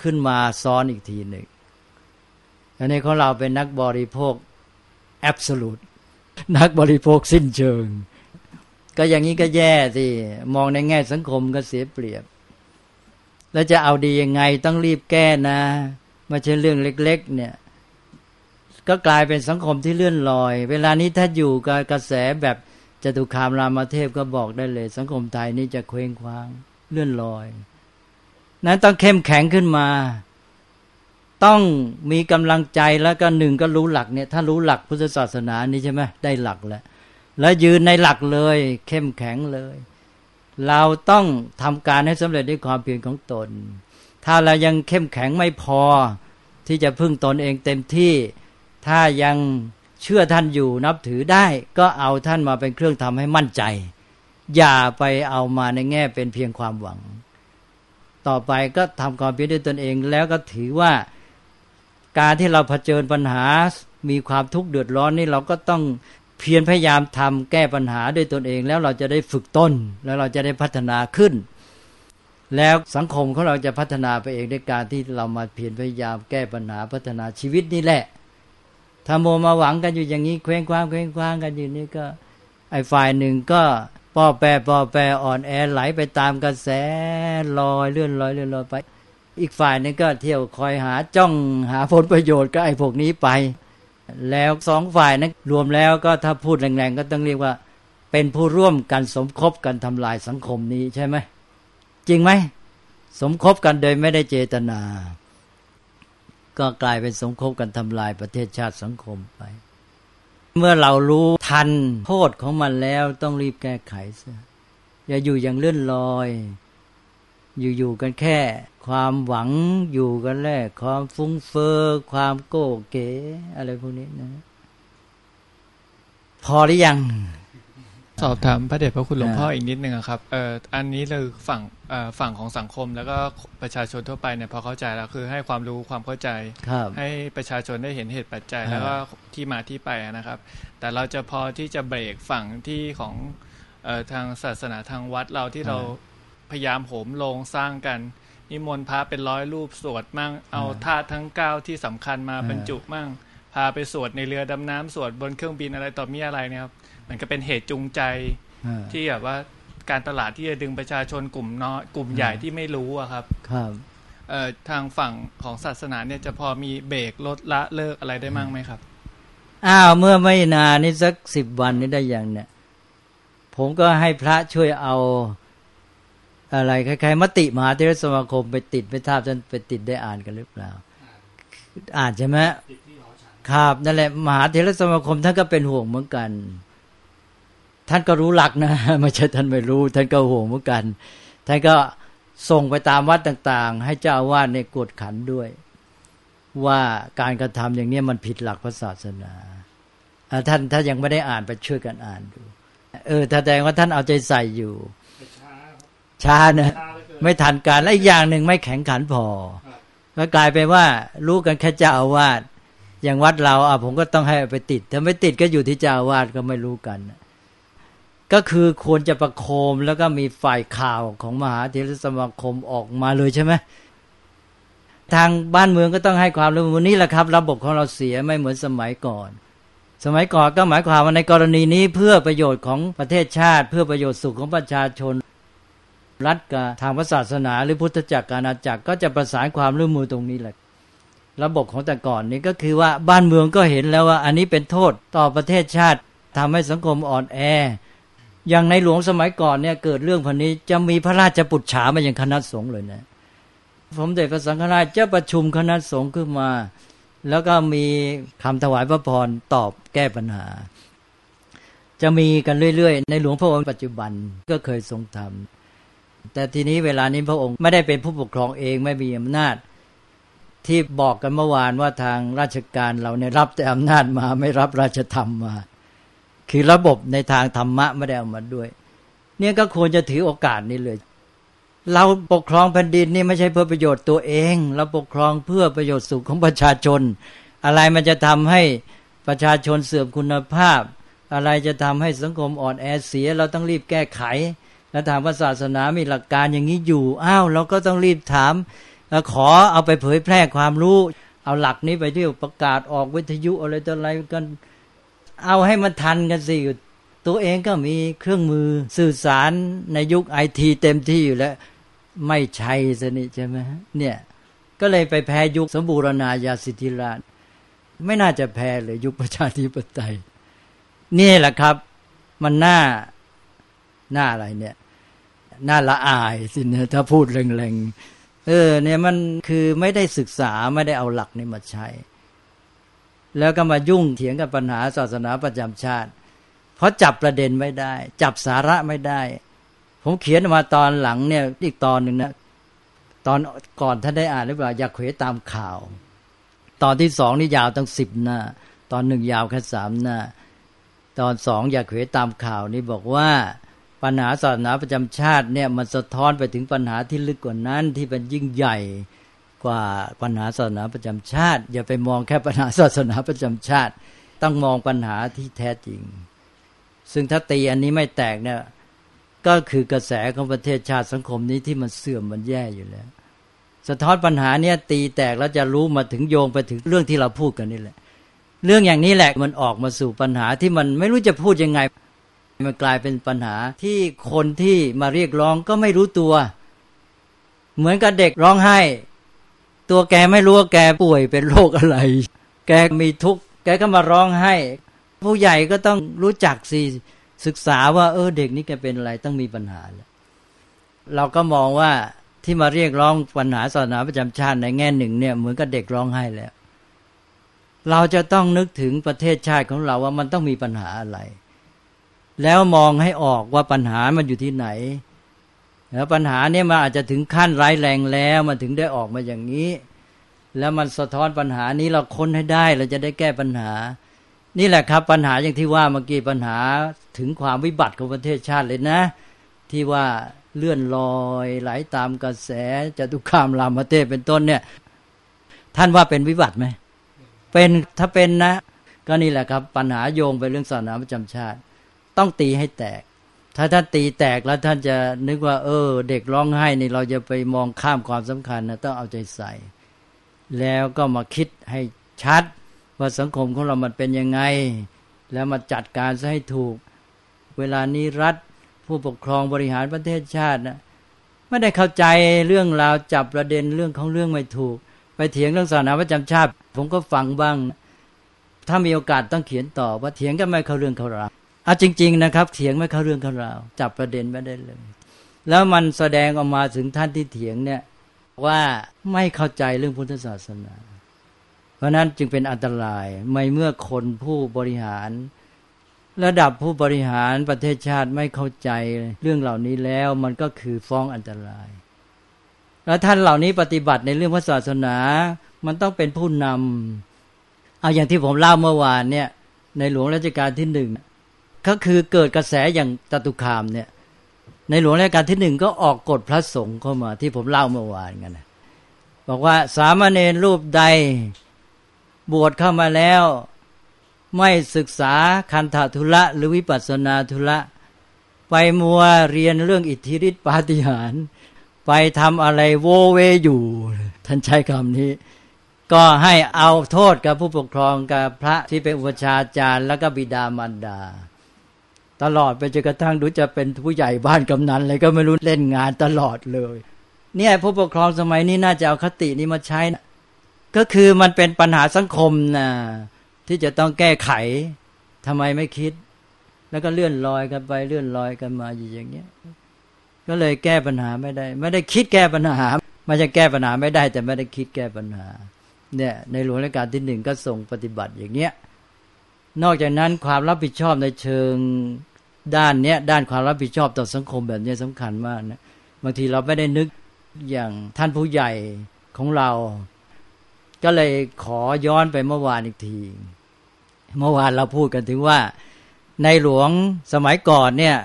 ขึ้นมาซ้อนอีกทีหนึ่งอันนี้ของเราเป็นนักบริโภคแอบสูตนักบริโภคสิ้นเชิง ก็อย่างนี้ก็แย่สิ มองในแง่สังคมก็เสียเปรียบ แล้วจะเอาดียังไงต้องรีบแก้นะไม่ใช่เรื่องเล็ก ๆ เนี่ย ก็กลายเป็นสังคมที่เลื่อนลอย เวลานี้ถ้าอยู่กับกระแสแบบจตุคามรามเทพก็บอกได้เลย สังคมไทยนี่จะเคว้งคว้างเลื่อนลอย นั้นต้องเข้มแข็งขึ้นมา ต้องมีกำลังใจแล้วก็หนึ่งก็รู้หลักเนี่ยถ้ารู้หลักพุทธศาสนานี่ใช่ไหมได้หลักแล้วแล้วยืนในหลักเลย เข้มแข็งเลย เราต้องทำการให้สำเร็จด้วยความเพียรของตน ถ้าเรายังเข้มแข็งไม่พอที่จะพึ่งตนเองเต็มที่ ถ้ายังเชื่อท่านอยู่นับถือได้ ก็เอาท่านมาเป็นเครื่องทำให้มั่นใจ อย่าไปเอามาในแง่เป็นเพียงความหวัง ต่อไปก็ทำความเพียรด้วยตนเองแล้วก็ถือว่าการที่เราเผชิญปัญหา มีความทุกข์เดือดร้อนนี่เราก็ต้องเพียรพยายามทำแก้ปัญหาด้วยตนเองแล้วเราจะได้ฝึกต้น แล้วเราจะได้พัฒนาขึ้น แล้วสังคมของเราจะพัฒนาไปเองด้วยการที่เรามาเพียรพยายามแก้ปัญหาพัฒนาชีวิตนี่แหละ ถ้าโมมาหวังกันอยู่อย่างนี้เคว้งคว้างเคว้งคว้างกันอยู่นี่ก็ ไอ้ฝ่ายหนึ่งก็ป้อแปรป้อแปรอ่อนแอไหลไปตามกระแสลอยเลื่อนลอยเลื่อนลอยไป อีกฝ่ายนึงก็เที่ยวคอยหาจ้องหาผลประโยชน์กับไอ้พวกนี้ไป แล้วสองฝ่ายนั้นรวมแล้วก็ถ้าพูดแรงๆก็ต้องเรียกว่า เป็นผู้ร่วมกันสมคบกันทำลายสังคมนี้ใช่ไหมจริงไหมสมคบกันโดยไม่ได้เจตนา ก็กลายเป็นสมคบกันทำลายประเทศชาติสังคมไป เมื่อเรารู้ทันโทษของมันแล้วต้องรีบแก้ไขซะอย่าอยู่อย่างเลื่อนลอย อยู่ๆกันแค่ ความหวังอยู่กันแรกความฟุ้งเฟอ้อความโก้เก๋อะไรพวกนี้นะ พอหรือยัง สอบถามพระเดชพระคุณหลวงพ่ออีกนิดนึงครับเอ่ออันนี้เลยฝั่งเอ่อฝั่งของสังคมแล้วก็ประชาชนทั่วไปเนี่ยพอเข้าใจแล้วคือให้ความรู้ความเข้าใจ ให้ประชาชนได้เห็นเหตุปัจจัยแล้วก็ที่มาที่ไปนะครับ แต่เราจะพอที่จะเบรกฝั่งที่ของเอ่อทางศาสนาทางวัดเราที่เราพยายามโหมลงสร้างกันนิมนต์พระเป็นร้อยรูปสวดมั่งเอาธาตุทั้งเก้าที่สำคัญมาบรรจุมั่งพาไปสวดในเรือดำน้ำสวดบนเครื่องบินอะไรต่อมีอะไรเนี่ยครับ มันก็เป็นเหตุจูงใจที่แบบว่าการตลาดที่จะดึงประชาชนกลุ่มน้อยกลุ่มใหญ่ที่ไม่รู้อะครับ ครับเอ่อทางฝั่งของศาสนาเนี่ยจะพอมีเบรกลดละเลิกอะไรได้มั่งไหมครับ อ้าวเมื่อไม่นานนี่สักสิบวันนี้ได้อย่างเนี่ย ผมก็ให้พระช่วยเอาอะไรคล้ายๆมติมหาเทรสมาคมไปติดไปทราบท่านไปติดได้อ่านกันหรือเปล่า อ่านใช่ไหมครับนั่นแหละมหาเทรสมาคมท่านก็เป็นห่วงเหมือนกัน ท่านก็รู้หลักนะไม่ใช่ท่านไม่รู้ ท่านก็ห่วงเหมือนกัน ท่านก็ส่งไปตามวัดต่างๆ ให้เจ้าอาวาสในกดขันด้วย ว่าการกระทำอย่างนี้มันผิดหลักพระศาสนาท่านถ้ายังไม่ได้อ่านไปช่วยกันอ่านดูเออแสดงว่าท่านเอาใจใส่อยู่ช้านะไม่ทันการและอีกอย่างหนึ่งไม่แข็งขันพอก็กลายไปว่ารู้กันแค่เจ้าอาวาสอย่างวัดเราอะผมก็ต้องให้ไปติด ถ้าไม่ติดก็อยู่ที่เจ้าอาวาสก็ไม่รู้กัน ก็คือควรจะประโคมแล้วก็มีฝ่ายข่าวของมหาเทรสมาคมออกมาเลยใช่ไหมทางบ้านเมืองก็ต้องให้ความร่วมมือนี้แหละครับ ระบบของเราเสียไม่เหมือนสมัยก่อน สมัยก่อนก็หมายความว่าในกรณีนี้เพื่อประโยชน์ของประเทศชาติ เพื่อประโยชน์สุขของประชาชน รัฐกับทางศาสนา หรือพุทธจักรอาณาจักรก็จะประสานความร่วมมือตรงนี้แหละ ระบบของแต่ก่อนนี้ก็คือว่าบ้านเมืองก็เห็นแล้วว่า อันนี้เป็นโทษต่อประเทศชาติทำให้สังคมอ่อนแอ อย่างในหลวงสมัยก่อนเนี่ยเกิดเรื่องพันนี้จะมีพระราชปุจฉามาอย่างคณะสงฆ์เลยนะผมเดชพระสังฆราชจะประชุมคณะสงฆ์ขึ้นมา แล้วก็มีคำถวายพระพรตอบแก้ปัญหา จะมีกันเรื่อยๆ ในหลวงพระองค์ปัจจุบันก็เคยทรงทำแต่ทีนี้เวลานี้พระองค์ไม่ได้เป็นผู้ปกครองเองไม่มีอำนาจ ที่บอกกันเมื่อวานว่าทางราชการเราเนี่ยรับแต่อำนาจมาไม่รับราชธรรมมา คือระบบในทางธรรมะไม่ได้เอามาด้วย เนี่ยก็ควรจะถือโอกาสนี้เลย เราปกครองแผ่นดินนี่ไม่ใช่เพื่อประโยชน์ตัวเอง เราปกครองเพื่อประโยชน์สุขของประชาชน อะไรมันจะทำให้ประชาชนเสื่อมคุณภาพ อะไรจะทำให้สังคมอ่อนแอเสีย เราต้องรีบแก้ไข แล้วทางศาสนามีหลักการอย่างนี้อยู่อ้าวเราก็ต้องรีบถามแล้วขอเอาไปเผยแพร่ความรู้ เอาหลักนี้ไปที่ประกาศออกวิทยุอะไรต่ออะไรกัน เอาให้มันทันกันสิตัวเองก็มีเครื่องมือสื่อสารในยุคไอทีเต็มที่อยู่แล้ว ไม่ใช่สนิใช่ไหมเนี่ย ก็เลยไปแพ้ยุคสมบูรณาญาสิทธิราช ไม่น่าจะแพ้เลยยุคประชาธิปไตย นี่แหละครับ มันน่าหน้าอะไรเนี่ยน่าละอายสินะถ้าพูดแรงๆเออเนี่ยมันคือไม่ได้ศึกษาไม่ได้เอาหลักนี้มาใช้ แล้วก็มายุ่งเถียงกับปัญหาศาสนาประจำชาติ เพราะจับประเด็นไม่ได้ จับสาระไม่ได้ ผมเขียนมาตอนหลังเนี่ยอีกตอนหนึ่งนะตอนก่อนท่านได้อ่านหรือเปล่าอยากเขวตามข่าว ตอนที่สองนี่ยาวตั้งสิบหน้า ตอนหนึ่งยาวแค่สามหน้า ตอนสองอยากเขวตามข่าวนี่บอกว่าปัญหาศาสนาประจำชาติเนี่ยมันสะท้อนไปถึงปัญหาที่ลึกกว่านั้นที่เป็นยิ่งใหญ่ กว่าปัญหาศาสนาประจำชาติ อย่าไปมองแค่ปัญหาศาสนาประจำชาติ ต้องมองปัญหาที่แท้จริง ซึ่งถ้าตีอันนี้ไม่แตกเนี่ยก็คือกระแสของประเทศชาติสังคมนี้ที่มันเสื่อมมันแย่อยู่แล้ว สะท้อนปัญหาเนี่ยตีแตกแล้วจะรู้มาถึงโยงไปถึงเรื่องที่เราพูดกันนี่แหละ เรื่องอย่างนี้แหละมันออกมาสู่ปัญหาที่มันไม่รู้จะพูดยังไง มันกลายเป็นปัญหาที่คนที่มาเรียกร้องก็ไม่รู้ตัว เหมือนกับเด็กร้องไห้ ตัวแกไม่รู้ว่าแกป่วยเป็นโรคอะไร แกมีทุกข์ แกก็มาร้องให้ ผู้ใหญ่ก็ต้องรู้จักสิศึกษาว่า เออเด็กนี้แกเป็นอะไรต้องมีปัญหาแล้วเราก็มองว่าที่มาเรียกร้องปัญหาศาสนาประจำชาติในแง่หนึ่งเนี่ยเหมือนกับเด็กร้องไห้แล้ว เราจะต้องนึกถึงประเทศชาติของเราว่ามันต้องมีปัญหาอะไร แล้วมองให้ออกว่าปัญหามันอยู่ที่ไหน แล้วปัญหาเนี่ยมันอาจจะถึงขั้นร้ายแรงแล้วมันถึงได้ออกมาอย่างนี้ แล้วมันสะท้อนปัญหานี้เราค้นให้ได้เราจะได้แก้ปัญหา นี่แหละครับ ปัญหาอย่างที่ว่าเมื่อกี้ปัญหาถึงความวิบัติของประเทศชาติเลยนะ ที่ว่าเลื่อนลอยไหลาตามกระแสจตุคามรามเทพเป็นต้นเนี่ย ท่านว่าเป็นวิบัติไหมเป็นถ้าเป็นนะ ก็นี่แหละครับ ปัญหาโยงไปเรื่องศาสนาประจำชาติ ต้องตีให้แตก ถ้าท่านตีแตกแล้วท่านจะนึกว่า เออ เด็กร้องไห้นี่เราจะไปมองข้ามความสำคัญนะต้องเอาใจใส่ แล้วก็มาคิดให้ชัด ว่าสังคมของเรามันเป็นยังไง แล้วมาจัดการซะให้ถูก เวลานี้รัฐผู้ปกครองบริหารประเทศชาตินะไม่ได้เข้าใจเรื่องราวจับประเด็นเรื่องของเรื่องไม่ถูก ไปเถียงเรื่องศาสนาประจำชาติ ผมก็ฟังบ้าง ถ้ามีโอกาสต้องเขียนต่อว่าเถียงก็ไม่เข้าเรื่องเข้าราว อะจริง ๆ นะครับ เถียงไม่เข้าเรื่องเข้าราวจับประเด็นไม่ได้เลย แล้วมันแสดงออกมาถึงท่านที่เถียงเนี่ยว่าไม่เข้าใจเรื่องพุทธศาสนา เพราะนั้นจึงเป็นอันตรายไม่เมื่อคนผู้บริหาร ระดับผู้บริหารประเทศชาติไม่เข้าใจเรื่องเหล่านี้แล้วมันก็คือฟ้องอันตราย แล้วท่านเหล่านี้ปฏิบัติในเรื่องพระศาสนา มันต้องเป็นผู้นำเอาอย่างที่ผมเล่าเมื่อวานเนี่ย ในหลวงรัชกาลที่หนึ่ง ก็คือเกิดกระแสอย่างจตุคามเนี่ย ในหลวงรัชกาลที่หนึ่งก็ออกกฎพระสงฆ์เข้ามาที่ผมเล่าเมื่อวานกันนะบอกว่าสามเณรรูปใดบวชเข้ามาแล้ว ไม่ศึกษาคันธทุละหรือวิปัสนาทุละไปมัวเรียนเรื่องอิทธิฤทธิปาฏิหาริย์ไปทำอะไรโวเวอยู่ ท่านใช้คำนี้ ก็ให้เอาโทษกับผู้ปกครองกับพระที่เป็นอุปชาจารย์ แล้วก็บิดามารดา ตลอดไปจนกระทั่งดูจะเป็นผู้ใหญ่บ้านกำนันอะไรก็ไม่รู้เล่นงานตลอดเลย เนี่ยผู้ปกครองสมัยนี้น่าจะเอาคตินี้มาใช้นะก็คือมันเป็นปัญหาสังคมนะที่จะต้องแก้ไขทำไมไม่คิด แล้วก็เลื่อนลอยกันไปเลื่อนลอยกันมาอยู่อย่างเงี้ยก็เลยแก้ปัญหาไม่ได้ ไม่ได้คิดแก้ปัญหามันจะแก้ปัญหาไม่ได้ แต่ไม่ได้คิดแก้ปัญหา เนี่ย ในหลวงรัชกาลที่หนึ่งก็ส่งปฏิบัติอย่างเงี้ยนอกจากนั้นความรับผิดชอบในเชิง ด้านเนี้ยด้านความรับผิดชอบต่อสังคมแบบนี้สำคัญมากนะบางทีเราไม่ได้นึกอย่างท่านผู้ใหญ่ของเรา ก็เลยขอย้อนไปเมื่อวานอีกที เมื่อวานเราพูดกันถึงว่าในหลวงสมัยก่อนเนี่ย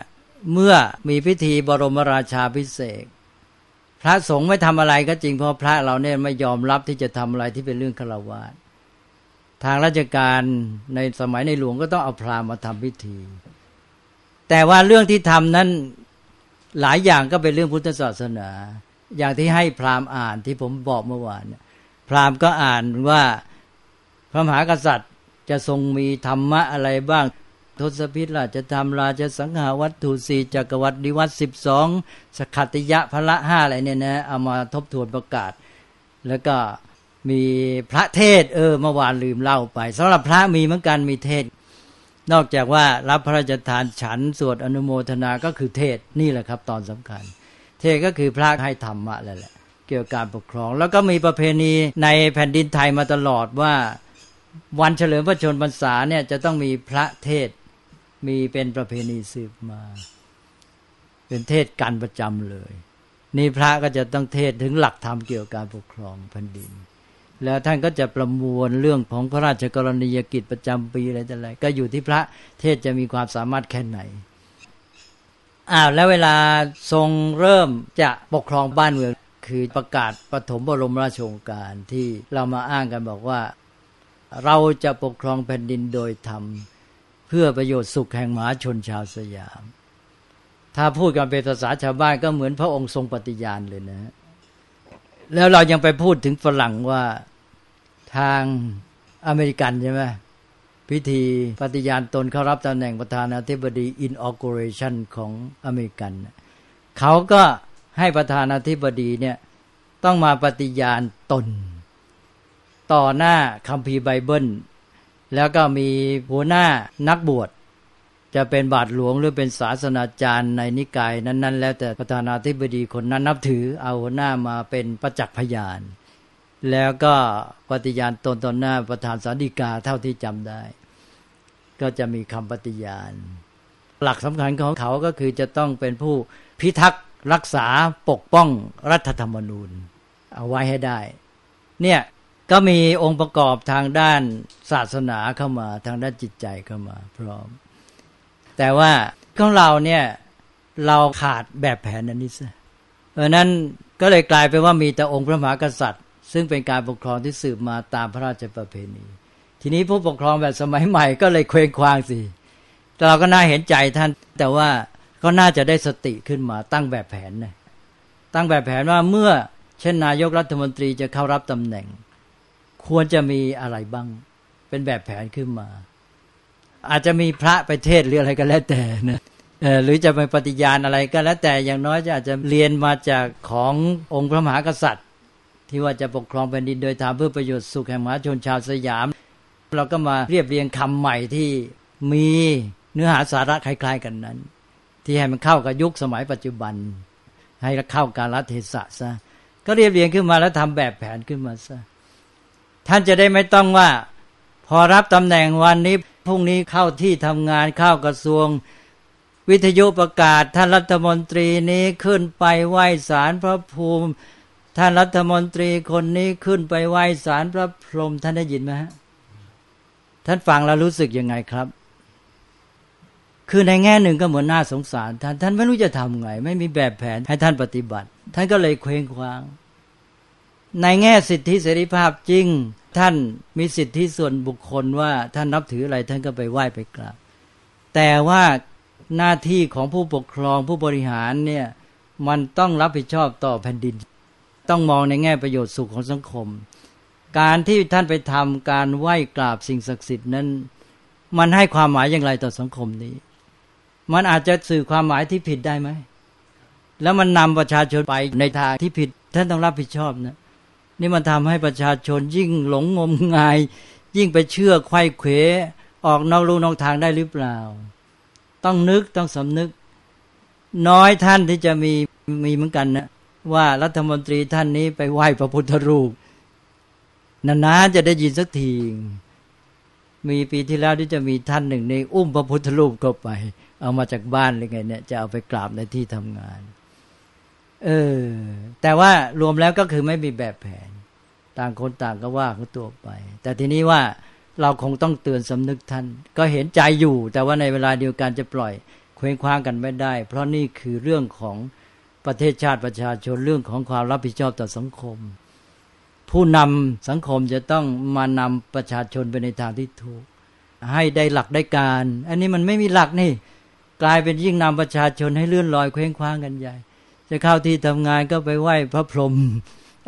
เมื่อมีพิธีบรมราชาพิเศษพระสงฆ์ไม่ทำอะไรก็จริงเพราะพระเราเนี่ยไม่ยอมรับที่จะทำอะไรที่เป็นเรื่องฆราวาสทางราชการในสมัยในหลวงก็ต้องเอาพราหมณ์มาทำพิธี แต่ว่าเรื่องที่ทำนั้นหลายอย่างก็เป็นเรื่องพุทธศาสนา อย่างที่ให้พราหมณ์อ่านที่ผมบอกเมื่อวานพราหมณ์ก็อ่านว่าพระมหากษัตริย์จะทรงมีธรรมะอะไรบ้างทศพิธราจะทำราจะสังหาวัตถุสีจักรวัตดิวัตสิบสองสขัติยะพระห้าอะไรเนี่ยนะเอามาทบทวนประกาศ แล้วก็มีพระเทศ เออเมื่อวานลืมเล่าไปสำหรับพระมีเหมือนกันมีเทศ นอกจากว่ารับพระราชทานฉันสวดอนุโมทนาก็คือเทศนี่แหละครับ ตอนสำคัญ เทศก็คือพระให้ธรรมะแหละ เกี่ยวกับการปกครอง แล้วก็มีประเพณีในแผ่นดินไทยมาตลอดว่าวันเฉลิมพระชนพรรษาเนี่ยจะต้องมีพระเทศมีเป็นประเพณีสืบมา เป็นเทศกันประจำเลย นี่พระก็จะต้องเทศถึงหลักธรรมเกี่ยวกับการปกครองแผ่นดิน แล้วท่านก็จะประมวลเรื่องของพระราชกรณียกิจประจำปีอะไรต่ออะไรก็อยู่ที่พระเทศจะมีความสามารถแค่ไหนอ้าวแล้วเวลาทรงเริ่มจะปกครองบ้านเมืองคือประกาศปฐมบรมราชโองการที่เรามาอ้างกันบอกว่า เราจะปกครองแผ่นดินโดยธรรม เพื่อประโยชน์สุขแห่งมหาชนชาวสยาม ถ้าพูดกันเป็นภาษาชาวบ้านก็เหมือนพระองค์ทรงปฏิญาณเลยนะ แล้วเรายังไปพูดถึงฝรั่งว่า ทางอเมริกันใช่ไหมพิธีปฏิญาณตนเข้ารับตำแหน่งประธานาธิบดี inauguration ของอเมริกัน เขาก็ให้ประธานาธิบดีเนี่ยต้องมาปฏิญาณตน ต่อหน้าคัมภีร์ไบเบิล แล้วก็มีหัวหน้านักบวช จะเป็นบาทหลวงหรือเป็นศาสนาจารย์ในนิกายนั้น ๆ แล้วแต่ประธานาธิบดีคนนั้นนับถือเอาหน้ามาเป็นประจักษ์พยาน แล้วก็ปฏิญาณตนตนหน้าประธานสาธิกาเท่าที่จำได้ ก็จะมีคำปฏิญาณ หลักสำคัญของเขาก็คือจะต้องเป็นผู้พิทักษ์รักษาปกป้องรัฐธรรมนูญ เอาไว้ให้ได้ เนี่ยก็มีองค์ประกอบทางด้านศาสนาเข้ามาทางด้านจิตใจเข้ามา พร้อม แต่ว่าของเราเนี่ยเราขาดแบบแผนนั้นนิสเพราะนั้นก็เลยกลายเป็นว่ามีแต่องค์พระมหากษัตริย์ ซึ่งเป็นการปกครองที่สืบมาตามพระราชประเพณี ทีนี้ผู้ปกครองแบบสมัยใหม่ก็เลยเคว้งคว้างสิแต่เราก็น่าเห็นใจท่าน แต่ว่าก็น่าจะได้สติขึ้นมาตั้งแบบแผนนะตั้งแบบแผนว่าเมื่อเช่นนายกรัฐมนตรีจะเข้ารับตำแหน่ง ควรจะมีอะไรบ้าง เป็นแบบแผนขึ้นมา อาจจะมีพระไปเทศหรืออะไรก็แล้วแต่นะหรือจะไปปฏิญาณอะไรก็แล้วแต่อย่างน้อยจะอาจจะเรียนมาจากขององค์พระมหากษัตริย์ ที่ว่าจะปกครองแผ่นดินโดยทำเพื่อประโยชน์สุขแห่งมหาชนชาวสยาม เราก็มาเรียบเรียงคำใหม่ที่มีเนื้อหาสาระคล้าย ๆ กันนั้น ที่ให้มันเข้ากับยุคสมัยปัจจุบัน ให้เข้าการรัฐเทศะซะก็เรียบเรียงขึ้นมาแล้วทำแบบแผนขึ้นมาซะท่านจะได้ไม่ต้องว่า พอรับตำแหน่งวันนี้พรุ่งนี้เข้าที่ทำงานเข้ากระทรวงวิทยุประกาศท่านรัฐมนตรีนี้ขึ้นไปไหว้ศาลพระภูมิ ท่านรัฐมนตรีคนนี้ขึ้นไปไหว้ศาลพระพรหมท่านได้ยินไหมฮะท่านฟังแล้วรู้สึกยังไงครับ คือในแง่หนึ่งก็เหมือนน่าสงสาร ท่านท่านไม่รู้จะทำไง ไม่มีแบบแผนให้ท่านปฏิบัติ ท่านก็เลยเคว้งคว้าง ในแง่สิทธิเสรีภาพจริง ท่านมีสิทธิส่วนบุคคลว่าท่านนับถืออะไร ท่านก็ไปไหว้ไปกราบแต่ว่าหน้าที่ของผู้ปกครองผู้บริหารเนี่ยมันต้องรับผิดชอบต่อแผ่นดิน ต้องมองในแง่ประโยชน์สุขของสังคม การที่ท่านไปทำการไหว้กราบสิ่งศักดิ์สิทธิ์นั้น มันให้ความหมายอย่างไรต่อสังคมนี้ มันอาจจะสื่อความหมายที่ผิดได้ไหม แล้วมันนำประชาชนไปในทางที่ผิด ท่านต้องรับผิดชอบนะ นี่มันทำให้ประชาชนยิ่งหลงงมงาย ยิ่งไปเชื่อไข้เขวออกนอกรูนอกทางได้หรือเปล่า ต้องนึกต้องสำนึก น้อยท่านที่จะมีมีเหมือนกันนะ ว่ารัฐมนตรีท่านนี้ไปไหว้พระพุทธรูปนานๆจะได้ยินสักที มีปีที่แล้วที่จะมีท่านหนึ่งในอุ้มพระพุทธรูปเข้าไป เอามาจากบ้านเลยไงเนี่ยจะเอาไปกราบในที่ทำงาน เออ แต่ว่ารวมแล้วก็คือไม่มีแบบแผน ต่างคนต่างก็ว่าเขาตัวไป แต่ทีนี้ว่าเราคงต้องเตือนสำนึกท่าน ก็เห็นใจอยู่ แต่ว่าในเวลาเดียวกันจะปล่อย เคว้งคว้างกันไม่ได้ เพราะนี่คือเรื่องของ ประเทศชาติประชาชนเรื่องของความรับผิดชอบต่อสังคม ผู้นำสังคมจะต้องมานำประชาชนไปในทางที่ถูก ให้ได้หลักได้การ อันนี้มันไม่มีหลักนี่ กลายเป็นยิ่งนำประชาชนให้เลื่อนลอยเคว้งคว้างกันใหญ่ จะเข้าที่ทำงานก็ไปไหว้พระพรหม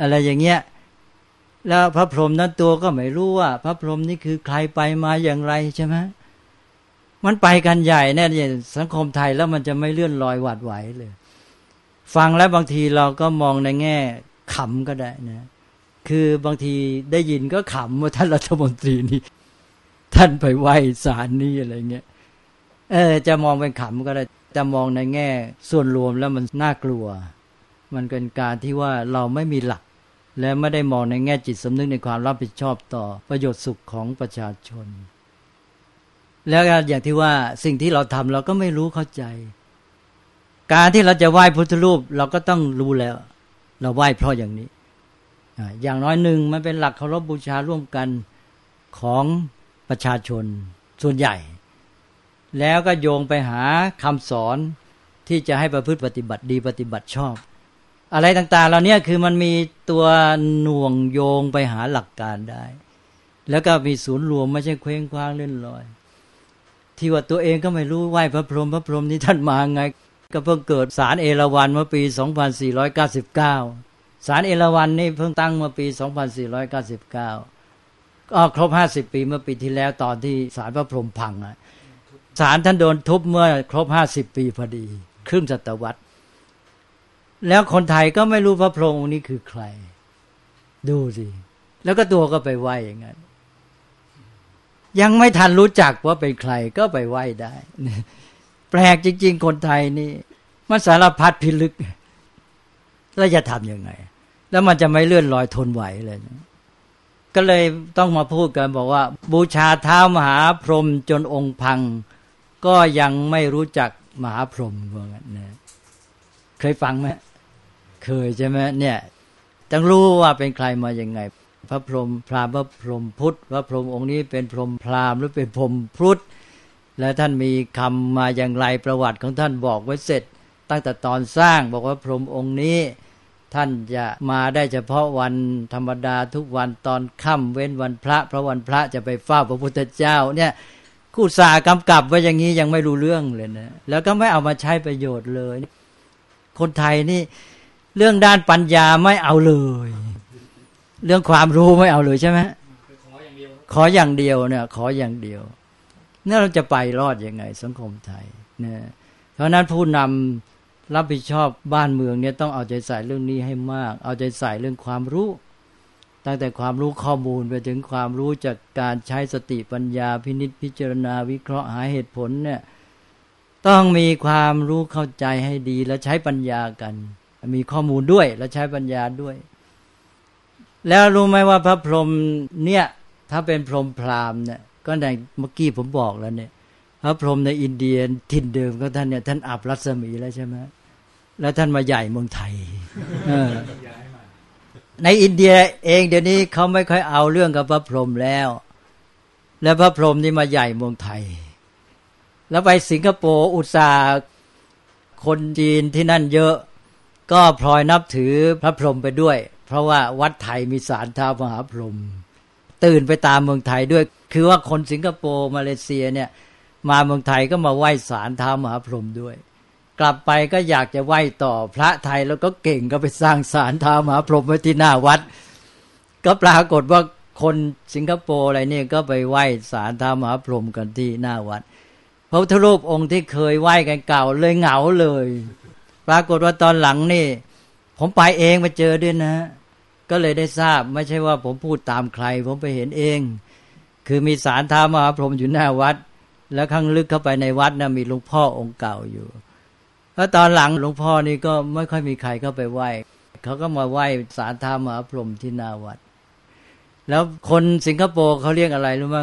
อะไรอย่างเงี้ยแล้วพระพรหมนั้นตัวก็ไม่รู้ว่า พระพรหมนี่คือใครไปมาอย่างไรใช่ไหมมันไปกันใหญ่แน่เนี่ยสังคมไทยแล้วมันจะไม่เลื่อนลอยหวาดไหวเลย ฟังแล้วบางทีเราก็มองในแง่ขำก็ได้นะคือบางทีได้ยินก็ขำว่าท่านรัฐมนตรีนี่ท่านไปไหว้ศาลนี่อะไรเงี้ยเออ จะมองเป็นขำก็ได้แต่มองในแง่ ส่วนรวมแล้วมันน่ากลัว มันเป็นการที่ว่าเราไม่มีหลัก และไม่ได้มองในแง่จิตสำนึกในความรับผิดชอบต่อประโยชน์สุขของประชาชน แล้วอย่างที่ว่าสิ่งที่เราทำเราก็ไม่รู้เข้าใจ การที่เราจะไหว้พุทธรูป เราก็ต้องรู้แล้ว เราไหว้เพราะอย่างนี้อย่างน้อยหนึ่งมันเป็นหลักเคารพบบูชาร่วมกันของประชาชนส่วนใหญ่ แล้วก็โยงไปหาคำสอนที่จะให้ประพฤติปฏิบัติดีปฏิบัติชอบ อะไรต่างๆเราเนี้ยคือมันมีตัวหน่วงโยงไปหาหลักการได้ แล้วก็มีศูนย์รวมไม่ใช่เคว้งคว้างเล่นลอย ที่ว่าตัวเองก็ไม่รู้ไหวพระพรหมพระพรหมนี้ท่านมาไง ก็เพิ่งเกิดสารเอราวันเมื่อปี 2499 สารเอราวันนี่เพิ่งตั้งเมื่อปี 2499 ก็ครบ 50 ปีเมื่อปีที่แล้วตอนที่สารพระพรหมพังอะศาลท่านโดนทุบเมื่อครบห้าสิบปีพอดี ครึ่งศตวรรษ แล้วคนไทยก็ไม่รู้พระพรหมองค์นี้คือใคร ดูสิแล้วก็ตัวก็ไปไหวอย่างนั้นยังไม่ทันรู้จักว่าเป็นใครก็ไปไหว้ได้ แปลกจริง ๆ คนไทยนี่ มันสารพัดพิลึก แล้วจะทำยังไง แล้วมันจะไม่เลื่อนลอยทนไหวเลยก็เลยต้องมาพูดกันบอกว่า บูชาเท้ามหาพรหมจนองค์พัง ก็ยังไม่รู้จักมหาพรหมว่างั้นนะเคยฟังไหมเคยใช่ไหมเนี่ยต้องรู้ว่าเป็นใครมาอย่างไง พระพรหมพราหมณ์พระพรหมพุทธพระพรหมองค์นี้เป็นพรหมพราหมณ์หรือเป็นพรหมพุทธ และท่านมีคำมาอย่างไรประวัติของท่านบอกไว้เสร็จ ตั้งแต่ตอนสร้างบอกว่าพรหมองค์นี้ ท่านจะมาได้เฉพาะวันธรรมดาทุกวันตอนค่ำเว้นวันพระ เพราะวันพระจะไปเฝ้าพระพุทธเจ้าเนี่ยคู่สากำกับไว้อย่างนี้ยังไม่รู้เรื่องเลยนะแล้วก็ไม่เอามาใช้ประโยชน์เลย คนไทยนี่เรื่องด้านปัญญาไม่เอาเลย เรื่องความรู้ไม่เอาเลยใช่ไหมขออย่างเดียวเนี่ย ขออย่างเดียว นี่เราจะไปรอดยังไง สังคมไทยเนี่ยเพราะนั้นผู้นำรับผิดชอบบ้านเมืองเนี่ยต้องเอาใจใส่เรื่องนี้ให้มาก เอาใจใส่เรื่องความรู้ ตั้งแต่ความรู้ข้อมูลไปถึงความรู้จากการใช้สติปัญญาพินิษพิจารณาวิเคราะห์หาเหตุผลเนี่ยต้องมีความรู้เข้าใจให้ดีและใช้ปัญญากัน มีข้อมูลด้วยและใช้ปัญญาด้วย แล้วรู้ไหมว่าพระพรหมเนี่ย ถ้าเป็นพรหมพราหมณ์เนี่ย ก็ในเมื่อกี้ผมบอกแล้วเนี่ย พระพรหมในอินเดียถิ่นเดิมของท่านเนี่ยท่านอับรัศมีแล้วใช่ไหมแล้วท่านมาใหญ่เมืองไทยในอินเดียเองเดี๋ยวนี้เขาไม่ค่อยเอาเรื่องกับพระพรหมแล้ว แล้วพระพรหมนี่มาใหญ่เมืองไทย แล้วไปสิงคโปร์อุตสาห์คนจีนที่นั่นเยอะก็พลอยนับถือพระพรหมไปด้วย เพราะว่าวัดไทยมีสารท้ามหาพรหม ตื่นไปตามเมืองไทยด้วย คือว่าคนสิงคโปร์มาเลเซียเนี่ย มาเมืองไทยก็มาไหว้ศาลท้ามหาพรหมด้วย กลับไปก็อยากจะไหว้ต่อพระไทยแล้วก็เก่งก็ไปสร้างศาลท้ามหาพรหมไว้ที่หน้าวัด ก็ปรากฏว่าคนสิงคโปร์อะไรเนี่ยก็ไปไหว้ศาลท้ามหาพรหมกันที่หน้าวัดพระพุทธรูปองค์ที่เคยไหว้กันเก่าเลยเหงาเลย ปรากฏว่าตอนหลังนี่ ผมไปเองมาเจอด้วยนะ ก็เลยได้ทราบไม่ใช่ว่าผมพูดตามใคร ผมไปเห็นเอง คือมีสารท้ามหาพรหมอยู่หน้าวัด แล้วข้างลึกเข้าไปในวัดนะมีหลวงพ่อองค์เก่าอยู่แล้วตอนหลังหลวงพ่อนี่ก็ไม่ค่อยมีใครเข้าไปไหว้เขาก็มาไหว้สารธรรมหาพรหมที่หน้าวัด แล้วคนสิงคโปร์เขาเรียกอะไรรู้ไหม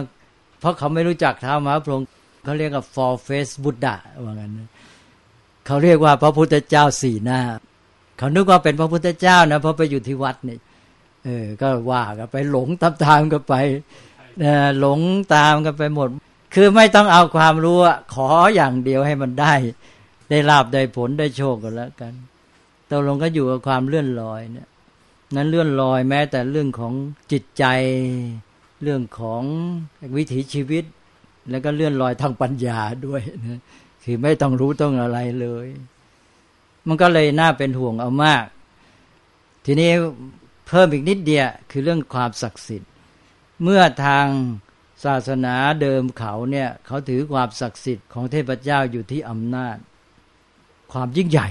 เพราะเขาไม่รู้จักท้ามหาพรหมเขาเรียกว่า four face Buddha ว่างั้นเขาเรียกว่าพระพุทธเจ้าสี่หน้าเขานึกว่าเป็นพระพุทธเจ้านะเพราะไปอยู่ที่วัดนี่ เออก็ว่ากันไปหลงตามทางกันไปหลงตามกันไปหมด คือไม่ต้องเอาความรู้ขออย่างเดียวให้มันได้ ได้ลาบได้ผลได้โชคกันแล้วกันตกลงก็อยู่กับความเลื่อนลอยเนี่ย นั้นเลื่อนลอยแม้ แต่เรื่องของจิตใจ เรื่องของวิถีชีวิต แล้วก็เลื่อนลอยทางปัญญาด้วยนะคือไม่ต้องรู้ต้องอะไรเลย มันก็เลยน่าเป็นห่วงเอามาก ทีนี้ เพิ่มอีกนิดเดียวคือเรื่องความศักดิ์สิทธิ์ เมื่อทางศาสนาเดิมเขาเนี่ยเขาถือความศักดิ์สิทธิ์ของเทพเจ้าอยู่ที่อำนาจ ความยิ่งใหญ่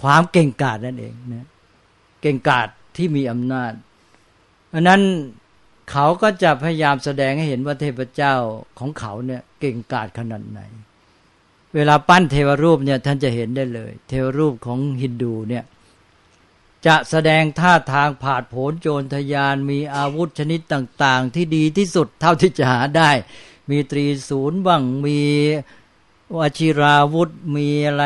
ความเก่งกาจนั่นเองนะเก่งกาจที่มีอำนาจเพราะนั้นเขาก็จะพยายามแสดงให้เห็นว่าเทพเจ้าของเขาเนี่ยเก่งกาจขนาดไหน เวลาปั้นเทวรูปเนี่ยท่านจะเห็นได้เลย เทวรูปของฮินดูเนี่ย จะแสดงท่าทางผาดโผนโจรทยานมีอาวุธชนิดต่างๆ ที่ดีที่สุดเท่าที่จะหาได้ มีตรีศูนย์บ้างมีวชิราวุธมีอะไร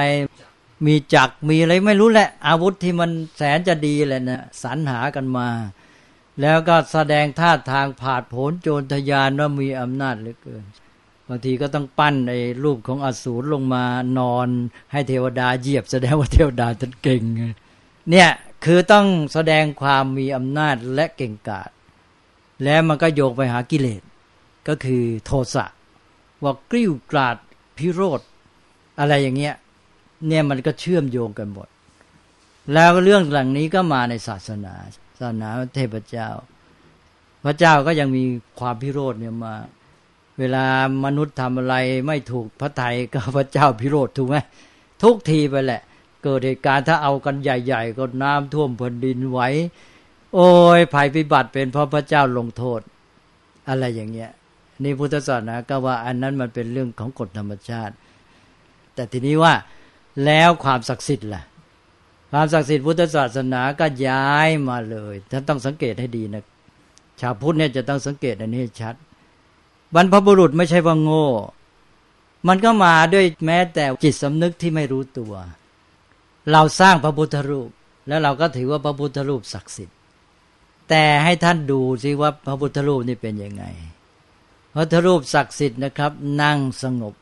มีจักมีอะไรไม่รู้แหละ อาวุธที่มันแสนจะดีแหละนะสรรหากันมา แล้วก็แสดงท่าทางผาดโผนโจรทยานว่ามีอำนาจเหลือเกินบางทีก็ต้องปั้นไอ้รูปของอสูรลงมานอนให้เทวดาเหยียบแสดงว่าเทวดาท่านเก่งเนี่ย คือต้องแสดงความมีอำนาจและเก่งกาจแล้วมันก็โยกไปหากิเลส ก็คือโทสะว่ากริ้วกราดพิโรธ อะไรอย่างเงี้ยเนี่ยมันก็เชื่อมโยงกันหมด แล้วเรื่องหลังนี้ก็มาในศาสนา ศาสนาเทพเจ้า พระเจ้าก็ยังมีความพิโรธเนี่ยมา เวลามนุษย์ทำอะไรไม่ถูกพระไทยก็พระเจ้าพิโรธถูกไหมทุกทีไปแหละ เกิดเหตุการณ์ถ้าเอากันใหญ่ ๆ ก็น้ำท่วมแผ่นดินไหวโอ้ยภัยพิบัติเป็นเพราะพระเจ้าลงโทษ อะไรอย่างเงี้ยนี่พุทธศาสนาก็ว่าอันนั้นมันเป็นเรื่องของกฎธรรมชาติ แต่ทีนี้ว่าแล้วความศักดิ์สิทธิ์ล่ะ ความศักดิ์สิทธิ์พุทธศาสนาก็ย้ายมาเลยท่านต้องสังเกตให้ดีนะชาวพุทธเนี่ยจะต้องสังเกตอันนี้ชัด บรรพบุรุษไม่ใช่ว่าโง่ มันก็มาด้วยแม้แต่จิตสำนึกที่ไม่รู้ตัว เราสร้างพระพุทธรูป แล้วเราก็ถือว่าพระพุทธรูปศักดิ์สิทธิ์ แต่ให้ท่านดูสิว่าพระพุทธรูปนี่เป็นยังไง พระพุทธรูปศักดิ์สิทธิ์นะครับ นั่งสงบ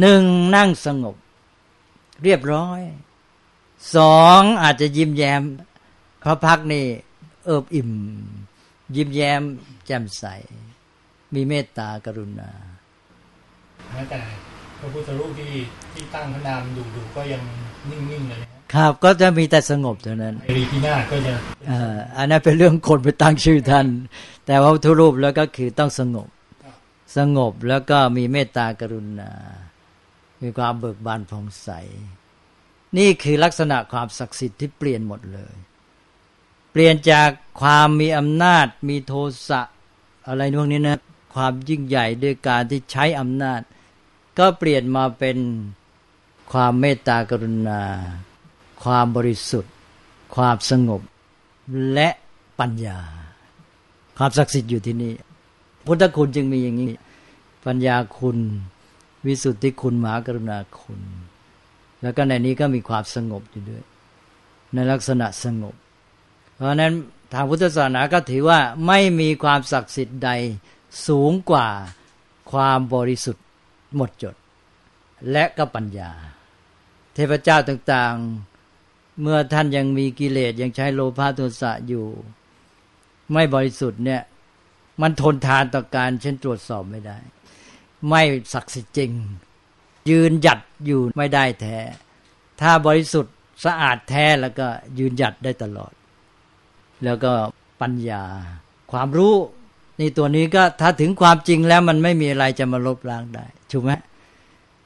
หนึ่งนั่งสงบ เรียบร้อยสองอาจจะยิ้มแย้มพระพักนี่เอิบอิ่ม ยิ้มแย้มแจ่มใส มีเมตตากรุณาแต่ พระพุทธรูปที่ที่ตั้งพระนามดูดูก็ยังนิ่งๆเลยครับก็จะมีแต่สงบเท่านั้นไอรีพินาก็จะอันนั้นเป็นเรื่องคนไปตั้งชื่อท่าน แต่ว่าทุรูปแล้วก็คือต้องสงบ สงบแล้วก็มีเมตตากรุณา มีความเบิกบานผ่องใส นี่คือลักษณะความศักดิ์สิทธิ์ที่เปลี่ยนหมดเลย เปลี่ยนจากความมีอำนาจ มีโทสะอะไรพวกนี้นะ ความยิ่งใหญ่ด้วยการที่ใช้อำนาจ ก็เปลี่ยนมาเป็นความเมตตากรุณา ความบริสุทธิ์ ความสงบ และปัญญา ความศักดิ์สิทธิ์อยู่ที่นี่ พุทธคุณจึงมีอย่างนี้ ปัญญาคุณ วิสุทธิคุณมหากรุณาคุณ แล้วก็ในนี้ก็มีความสงบอยู่ด้วย ในลักษณะสงบ เพราะนั้นทางพุทธศาสนาก็ถือว่าไม่มีความศักดิ์สิทธิ์ใดสูงกว่าความบริสุทธิ์ หมดจด และก็ปัญญา เทพเจ้าต่างๆ เมื่อท่านยังมีกิเลสยังใช้โลภะโทสะอยู่ ไม่บริสุทธิ์เนี่ย มันทนทานต่อการเช่นตรวจสอบไม่ได้ ไม่ศักดิ์สิทธิ์จริง ยืนหยัดอยู่ไม่ได้แท้ ถ้าบริสุทธิ์สะอาดแท้แล้วก็ยืนหยัดได้ตลอด แล้วก็ปัญญา ความรู้ในตัวนี้ก็ถ้าถึงความจริงแล้วมันไม่มีอะไรจะมาลบล้างได้ ถูกไหม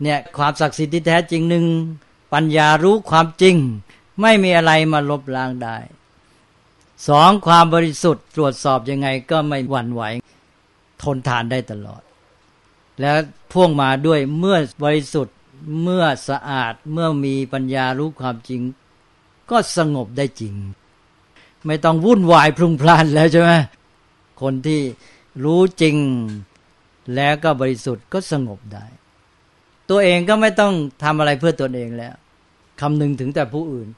เนี่ยความศักดิ์สิทธิ์ที่แท้จริงหนึ่งปัญญารู้ความจริง ไม่มีอะไรมาลบล้างได้สองความบริสุทธิ์ตรวจสอบยังไงก็ไม่หวั่นไหว ทนทานได้ตลอด แล้วพ่วงมาด้วยเมื่อบริสุทธิ์เมื่อสะอาดเมื่อมีปัญญารู้ความจริง ก็สงบได้จริง ไม่ต้องวุ่นวายพลุงพล่านแล้วใช่ไหมคนที่รู้จริง แล้วก็บริสุทธิ์ก็สงบได้ ตัวเองก็ไม่ต้องทำอะไรเพื่อตนเองแล้วคำนึงถึงแต่ผู้อื่น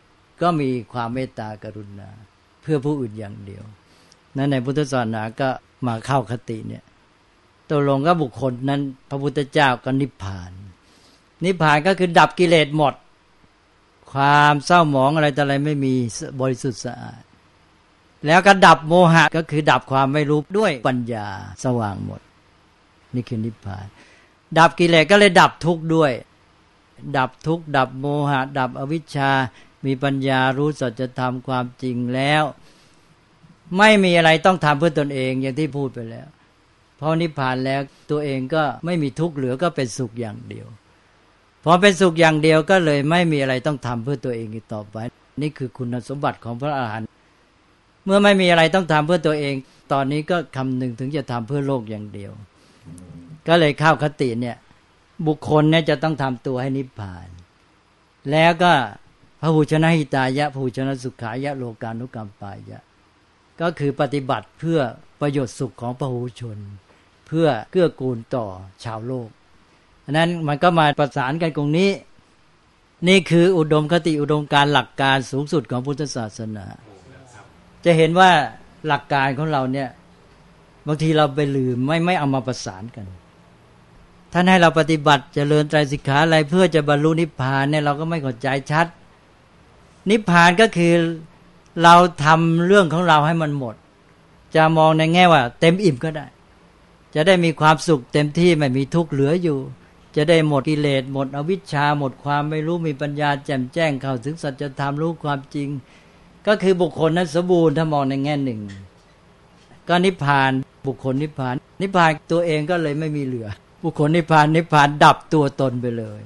ก็มีความเมตตากรุณา เพื่อผู้อื่นอย่างเดียว นั้นในพุทธศาสนาก็มาเข้าคติเนี่ยตัวลงก็บุคคลนั้น พระพุทธเจ้าก็นิพพาน นิพพานก็คือดับกิเลสหมด ความเศร้าหมองอะไรแต่อะไรไม่มีบริสุทธิ์สะอาด แล้วก็ดับโมหะก็คือดับความไม่รู้ด้วยปัญญาสว่างหมด นี่คือนิพพาน ดับกิเลสก็เลยดับทุกข์ด้วย ดับทุกข์ดับโมหะ ดับอวิชชา มีปัญญารู้สัจธรรมความจริงแล้ว ไม่มีอะไรต้องทำเพื่อตนเองอย่างที่พูดไปแล้วพอนิพพานแล้วตัวเองก็ไม่มีทุกข์เหลือก็เป็นสุขอย่างเดียวพอเป็นสุขอย่างเดียวก็เลยไม่มีอะไรต้องทำเพื่อตัวเองอีกต่อไป นี่คือคุณสมบัติของพระอาหารหันต์เมื่อไม่มีอะไรต้องทำเพื่อตัวเอง ตอนนี้ก็คำหนึ่งถึงจะทำเพื่อโลกอย่างเดียว ก็เลยเข้าคติเนี่ย บุคคลเนี่ยจะต้องทำตัวให้นิพพาน แล้วก็พระหูชนะหิตายะพระหูชนะสุขายะโลกานุกรรมปายะ ก็คือปฏิบัติเพื่อประโยชน์สุขของพระหูชน เพื่อเกื้อกูลต่อชาวโลกอันนั้นมันก็มาประสานกันตรงนี้ นี่คืออุดมคติอุดมการหลักการสูงสุดของพุทธศาสนา จะเห็นว่าหลักการของเราเนี่ยบางทีเราไปลืมไม่ไม่เอามาประสานกัน ท่านให้เราปฏิบัติจเจริญไตรสิกขาอะไรเพื่อจะบรรลุนิพพานเนี่ยเราก็ไม่เข้าใจชัด นิพพานก็คือเราทำเรื่องของเราให้มันหมด จะมองในแง่ว่า เต็มอิ่มก็ได้ จะได้มีความสุขเต็มที่ไม่มีทุกข์เหลืออยู่ จะได้หมดกิเลสหมดอวิชชาหมดความไม่รู้มีปัญญาแจ่มแจ้งเข้าถึงสัจธรรมรู้ความจริง ก็คือบุคคลนั้นสมบูรณ์ถ้ามองในแง่หนึ่ง ก็นิพพานบุคคลนิพพาน นิพพานตัวเองก็เลยไม่มีเหลือ บุคคลนิพพานนิพพานดับตัวตนไปเลย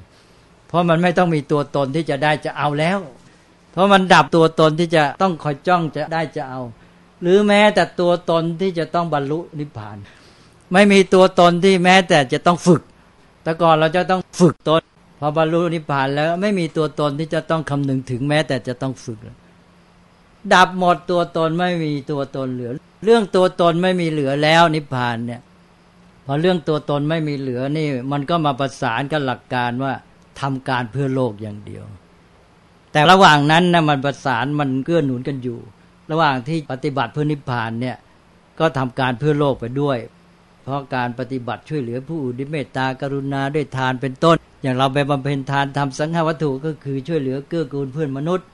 เพราะมันไม่ต้องมีตัวตนที่จะได้จะเอาแล้ว เพราะมันดับตัวตนที่จะต้องคอยจ้องจะได้จะเอา หรือแม้แต่ตัวตนที่จะต้องบรรลุนิพพาน ไม่มีตัวตนที่แม้แต่จะต้องฝึก แต่ก่อนเราจะต้องฝึกตนพอบรรลุนิพพานแล้วไม่มีตัวตนที่จะต้องคำนึงถึงแม้แต่จะต้องฝึกดับหมดตัวตนไม่มีตัวตนเหลือ เรื่องตัวตนไม่มีเหลือแล้วนิพพานเนี่ย พอเรื่องตัวตนไม่มีเหลือนี่ มันก็มาประสานกับหลักการว่าทำการเพื่อโลกอย่างเดียว แต่ระหว่างนั้นนะมันประสานมันเกื้อหนุนกันอยู่ ระหว่างที่ปฏิบัติเพื่อนิพพานเนี่ยก็ทำการเพื่อโลกไปด้วย เพราะการปฏิบัติช่วยเหลือผู้อื่นด้วยเมตตากรุณาด้วยทานเป็นต้น อย่างเราไปบำเพ็ญทานทำสังฆวัตถุก็คือช่วยเหลือเกื้อกูลเพื่อนมนุษย์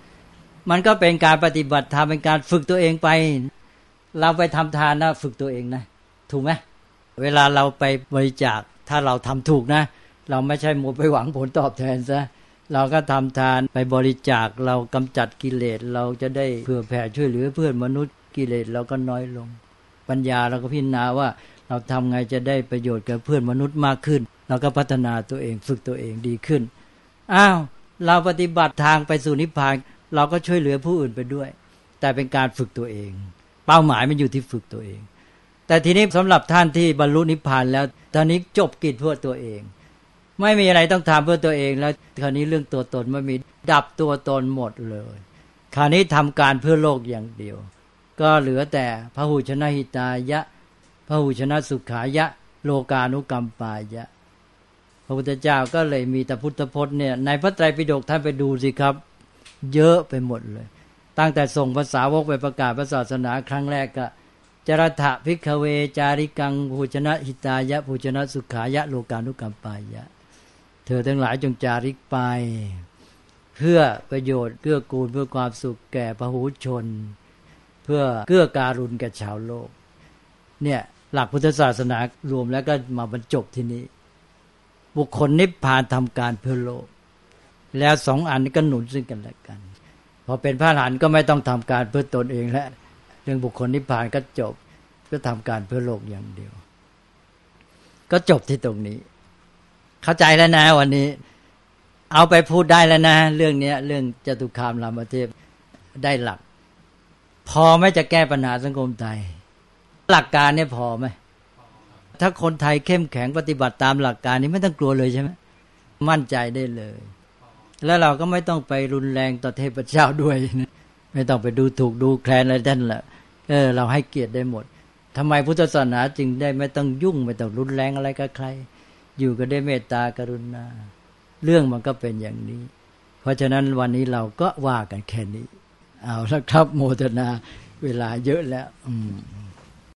มันก็เป็นการปฏิบัติธรรมเป็นการฝึกตัวเองไป เราไปทำทานนะฝึกตัวเองนะ ถูกไหม เวลาเราไปบริจาคถ้าเราทำถูกนะ เราไม่ใช่หมัวไปหวังผลตอบแทนซะเราก็ทำทานไปบริจาคเรากำจัดกิเลสเราจะได้เผื่อแผ่ช่วยเหลือเพื่อนมนุษย์กิเลสเราก็น้อยลง ปัญญาเราก็พิจารณาว่าเราทำไงจะได้ประโยชน์กับเพื่อนมนุษย์มากขึ้น เราก็พัฒนาตัวเองฝึกตัวเองดีขึ้นอ้าวเราปฏิบัติทางไปสู่นิพพานเราก็ช่วยเหลือผู้อื่นไปด้วย แต่เป็นการฝึกตัวเอง เป้าหมายมันอยู่ที่ฝึกตัวเอง แต่ทีนี้สำหรับท่านที่บรรลุนิพพานแล้วตอนนี้จบกิจเพื่อตัวเอง ไม่มีอะไรต้องทำเพื่อตัวเอง แล้วคราวนี้เรื่องตัวตนไม่มีดับตัวตนหมดเลย คราวนี้ทำการเพื่อโลกอย่างเดียว ก็เหลือแต่พระหูชนะหิตายะพระหูชนะสุขายะ โลกานุกรรมปายะ พระพุทธเจ้าก็เลยมีแต่พุทธพจน์เนี่ยในพระไตรปิฎกท่านไปดูสิครับ เยอะไปหมดเลย ตั้งแต่ส่งภาษาวกไปประกาศพระศาสนาครั้งแรกก็ จรถะพิกเว จาริกังภูชนะหิตายะภูชนะสุขายะโลกานุกรรมปายะ เธอทั้งหลายจงจาริกไป เพื่อประโยชน์เกื้อกูลเพื่อความสุขแก่พหูชน เพื่อเกื้อการุณแก่ชาวโลก เนี่ยหลักพุทธศาสนารวมแล้วก็มาบรรจบที่นี้ บุคคลนิพพานทำการเพื่อโลก แล้วสองอันนี้ก็หนุนซึ่งกันและกัน พอเป็นพระหลานก็ไม่ต้องทำการเพื่อตนเองแล้ว เรื่องบุคคลนิพพานก็จบก็ทำการเพื่อโลกอย่างเดียว ก็จบที่ตรงนี้ เข้าใจแล้วนะ วันนี้ เอาไปพูดได้แล้วนะ เรื่องเนี้ย เรื่องจตุคามรามเทพได้หลัก พอไม่จะแก้ปัญหาสังคมไทย หลักการเนี่ยพอไหมถ้าคนไทยเข้มแข็งปฏิบัติตามหลักการนี้ไม่ต้องกลัวเลยใช่ไหมมั่นใจได้เลย แล้วเราก็ไม่ต้องไปรุนแรงต่อเทพเจ้าด้วย ไม่ต้องไปดูถูกดูแคลนอะไรท่านละเออ เราให้เกียรติได้หมดทำไมพุทธศาสนาจึงได้ไม่ต้องยุ่งไม่ต้องรุนแรงอะไรกับใคร อยู่ก็ได้เมตตากรุณา เรื่องมันก็เป็นอย่างนี้ เพราะฉะนั้นวันนี้เราก็ว่ากันแค่นี้ เอาละครับโมทนาเวลาเยอะแล้ว อืม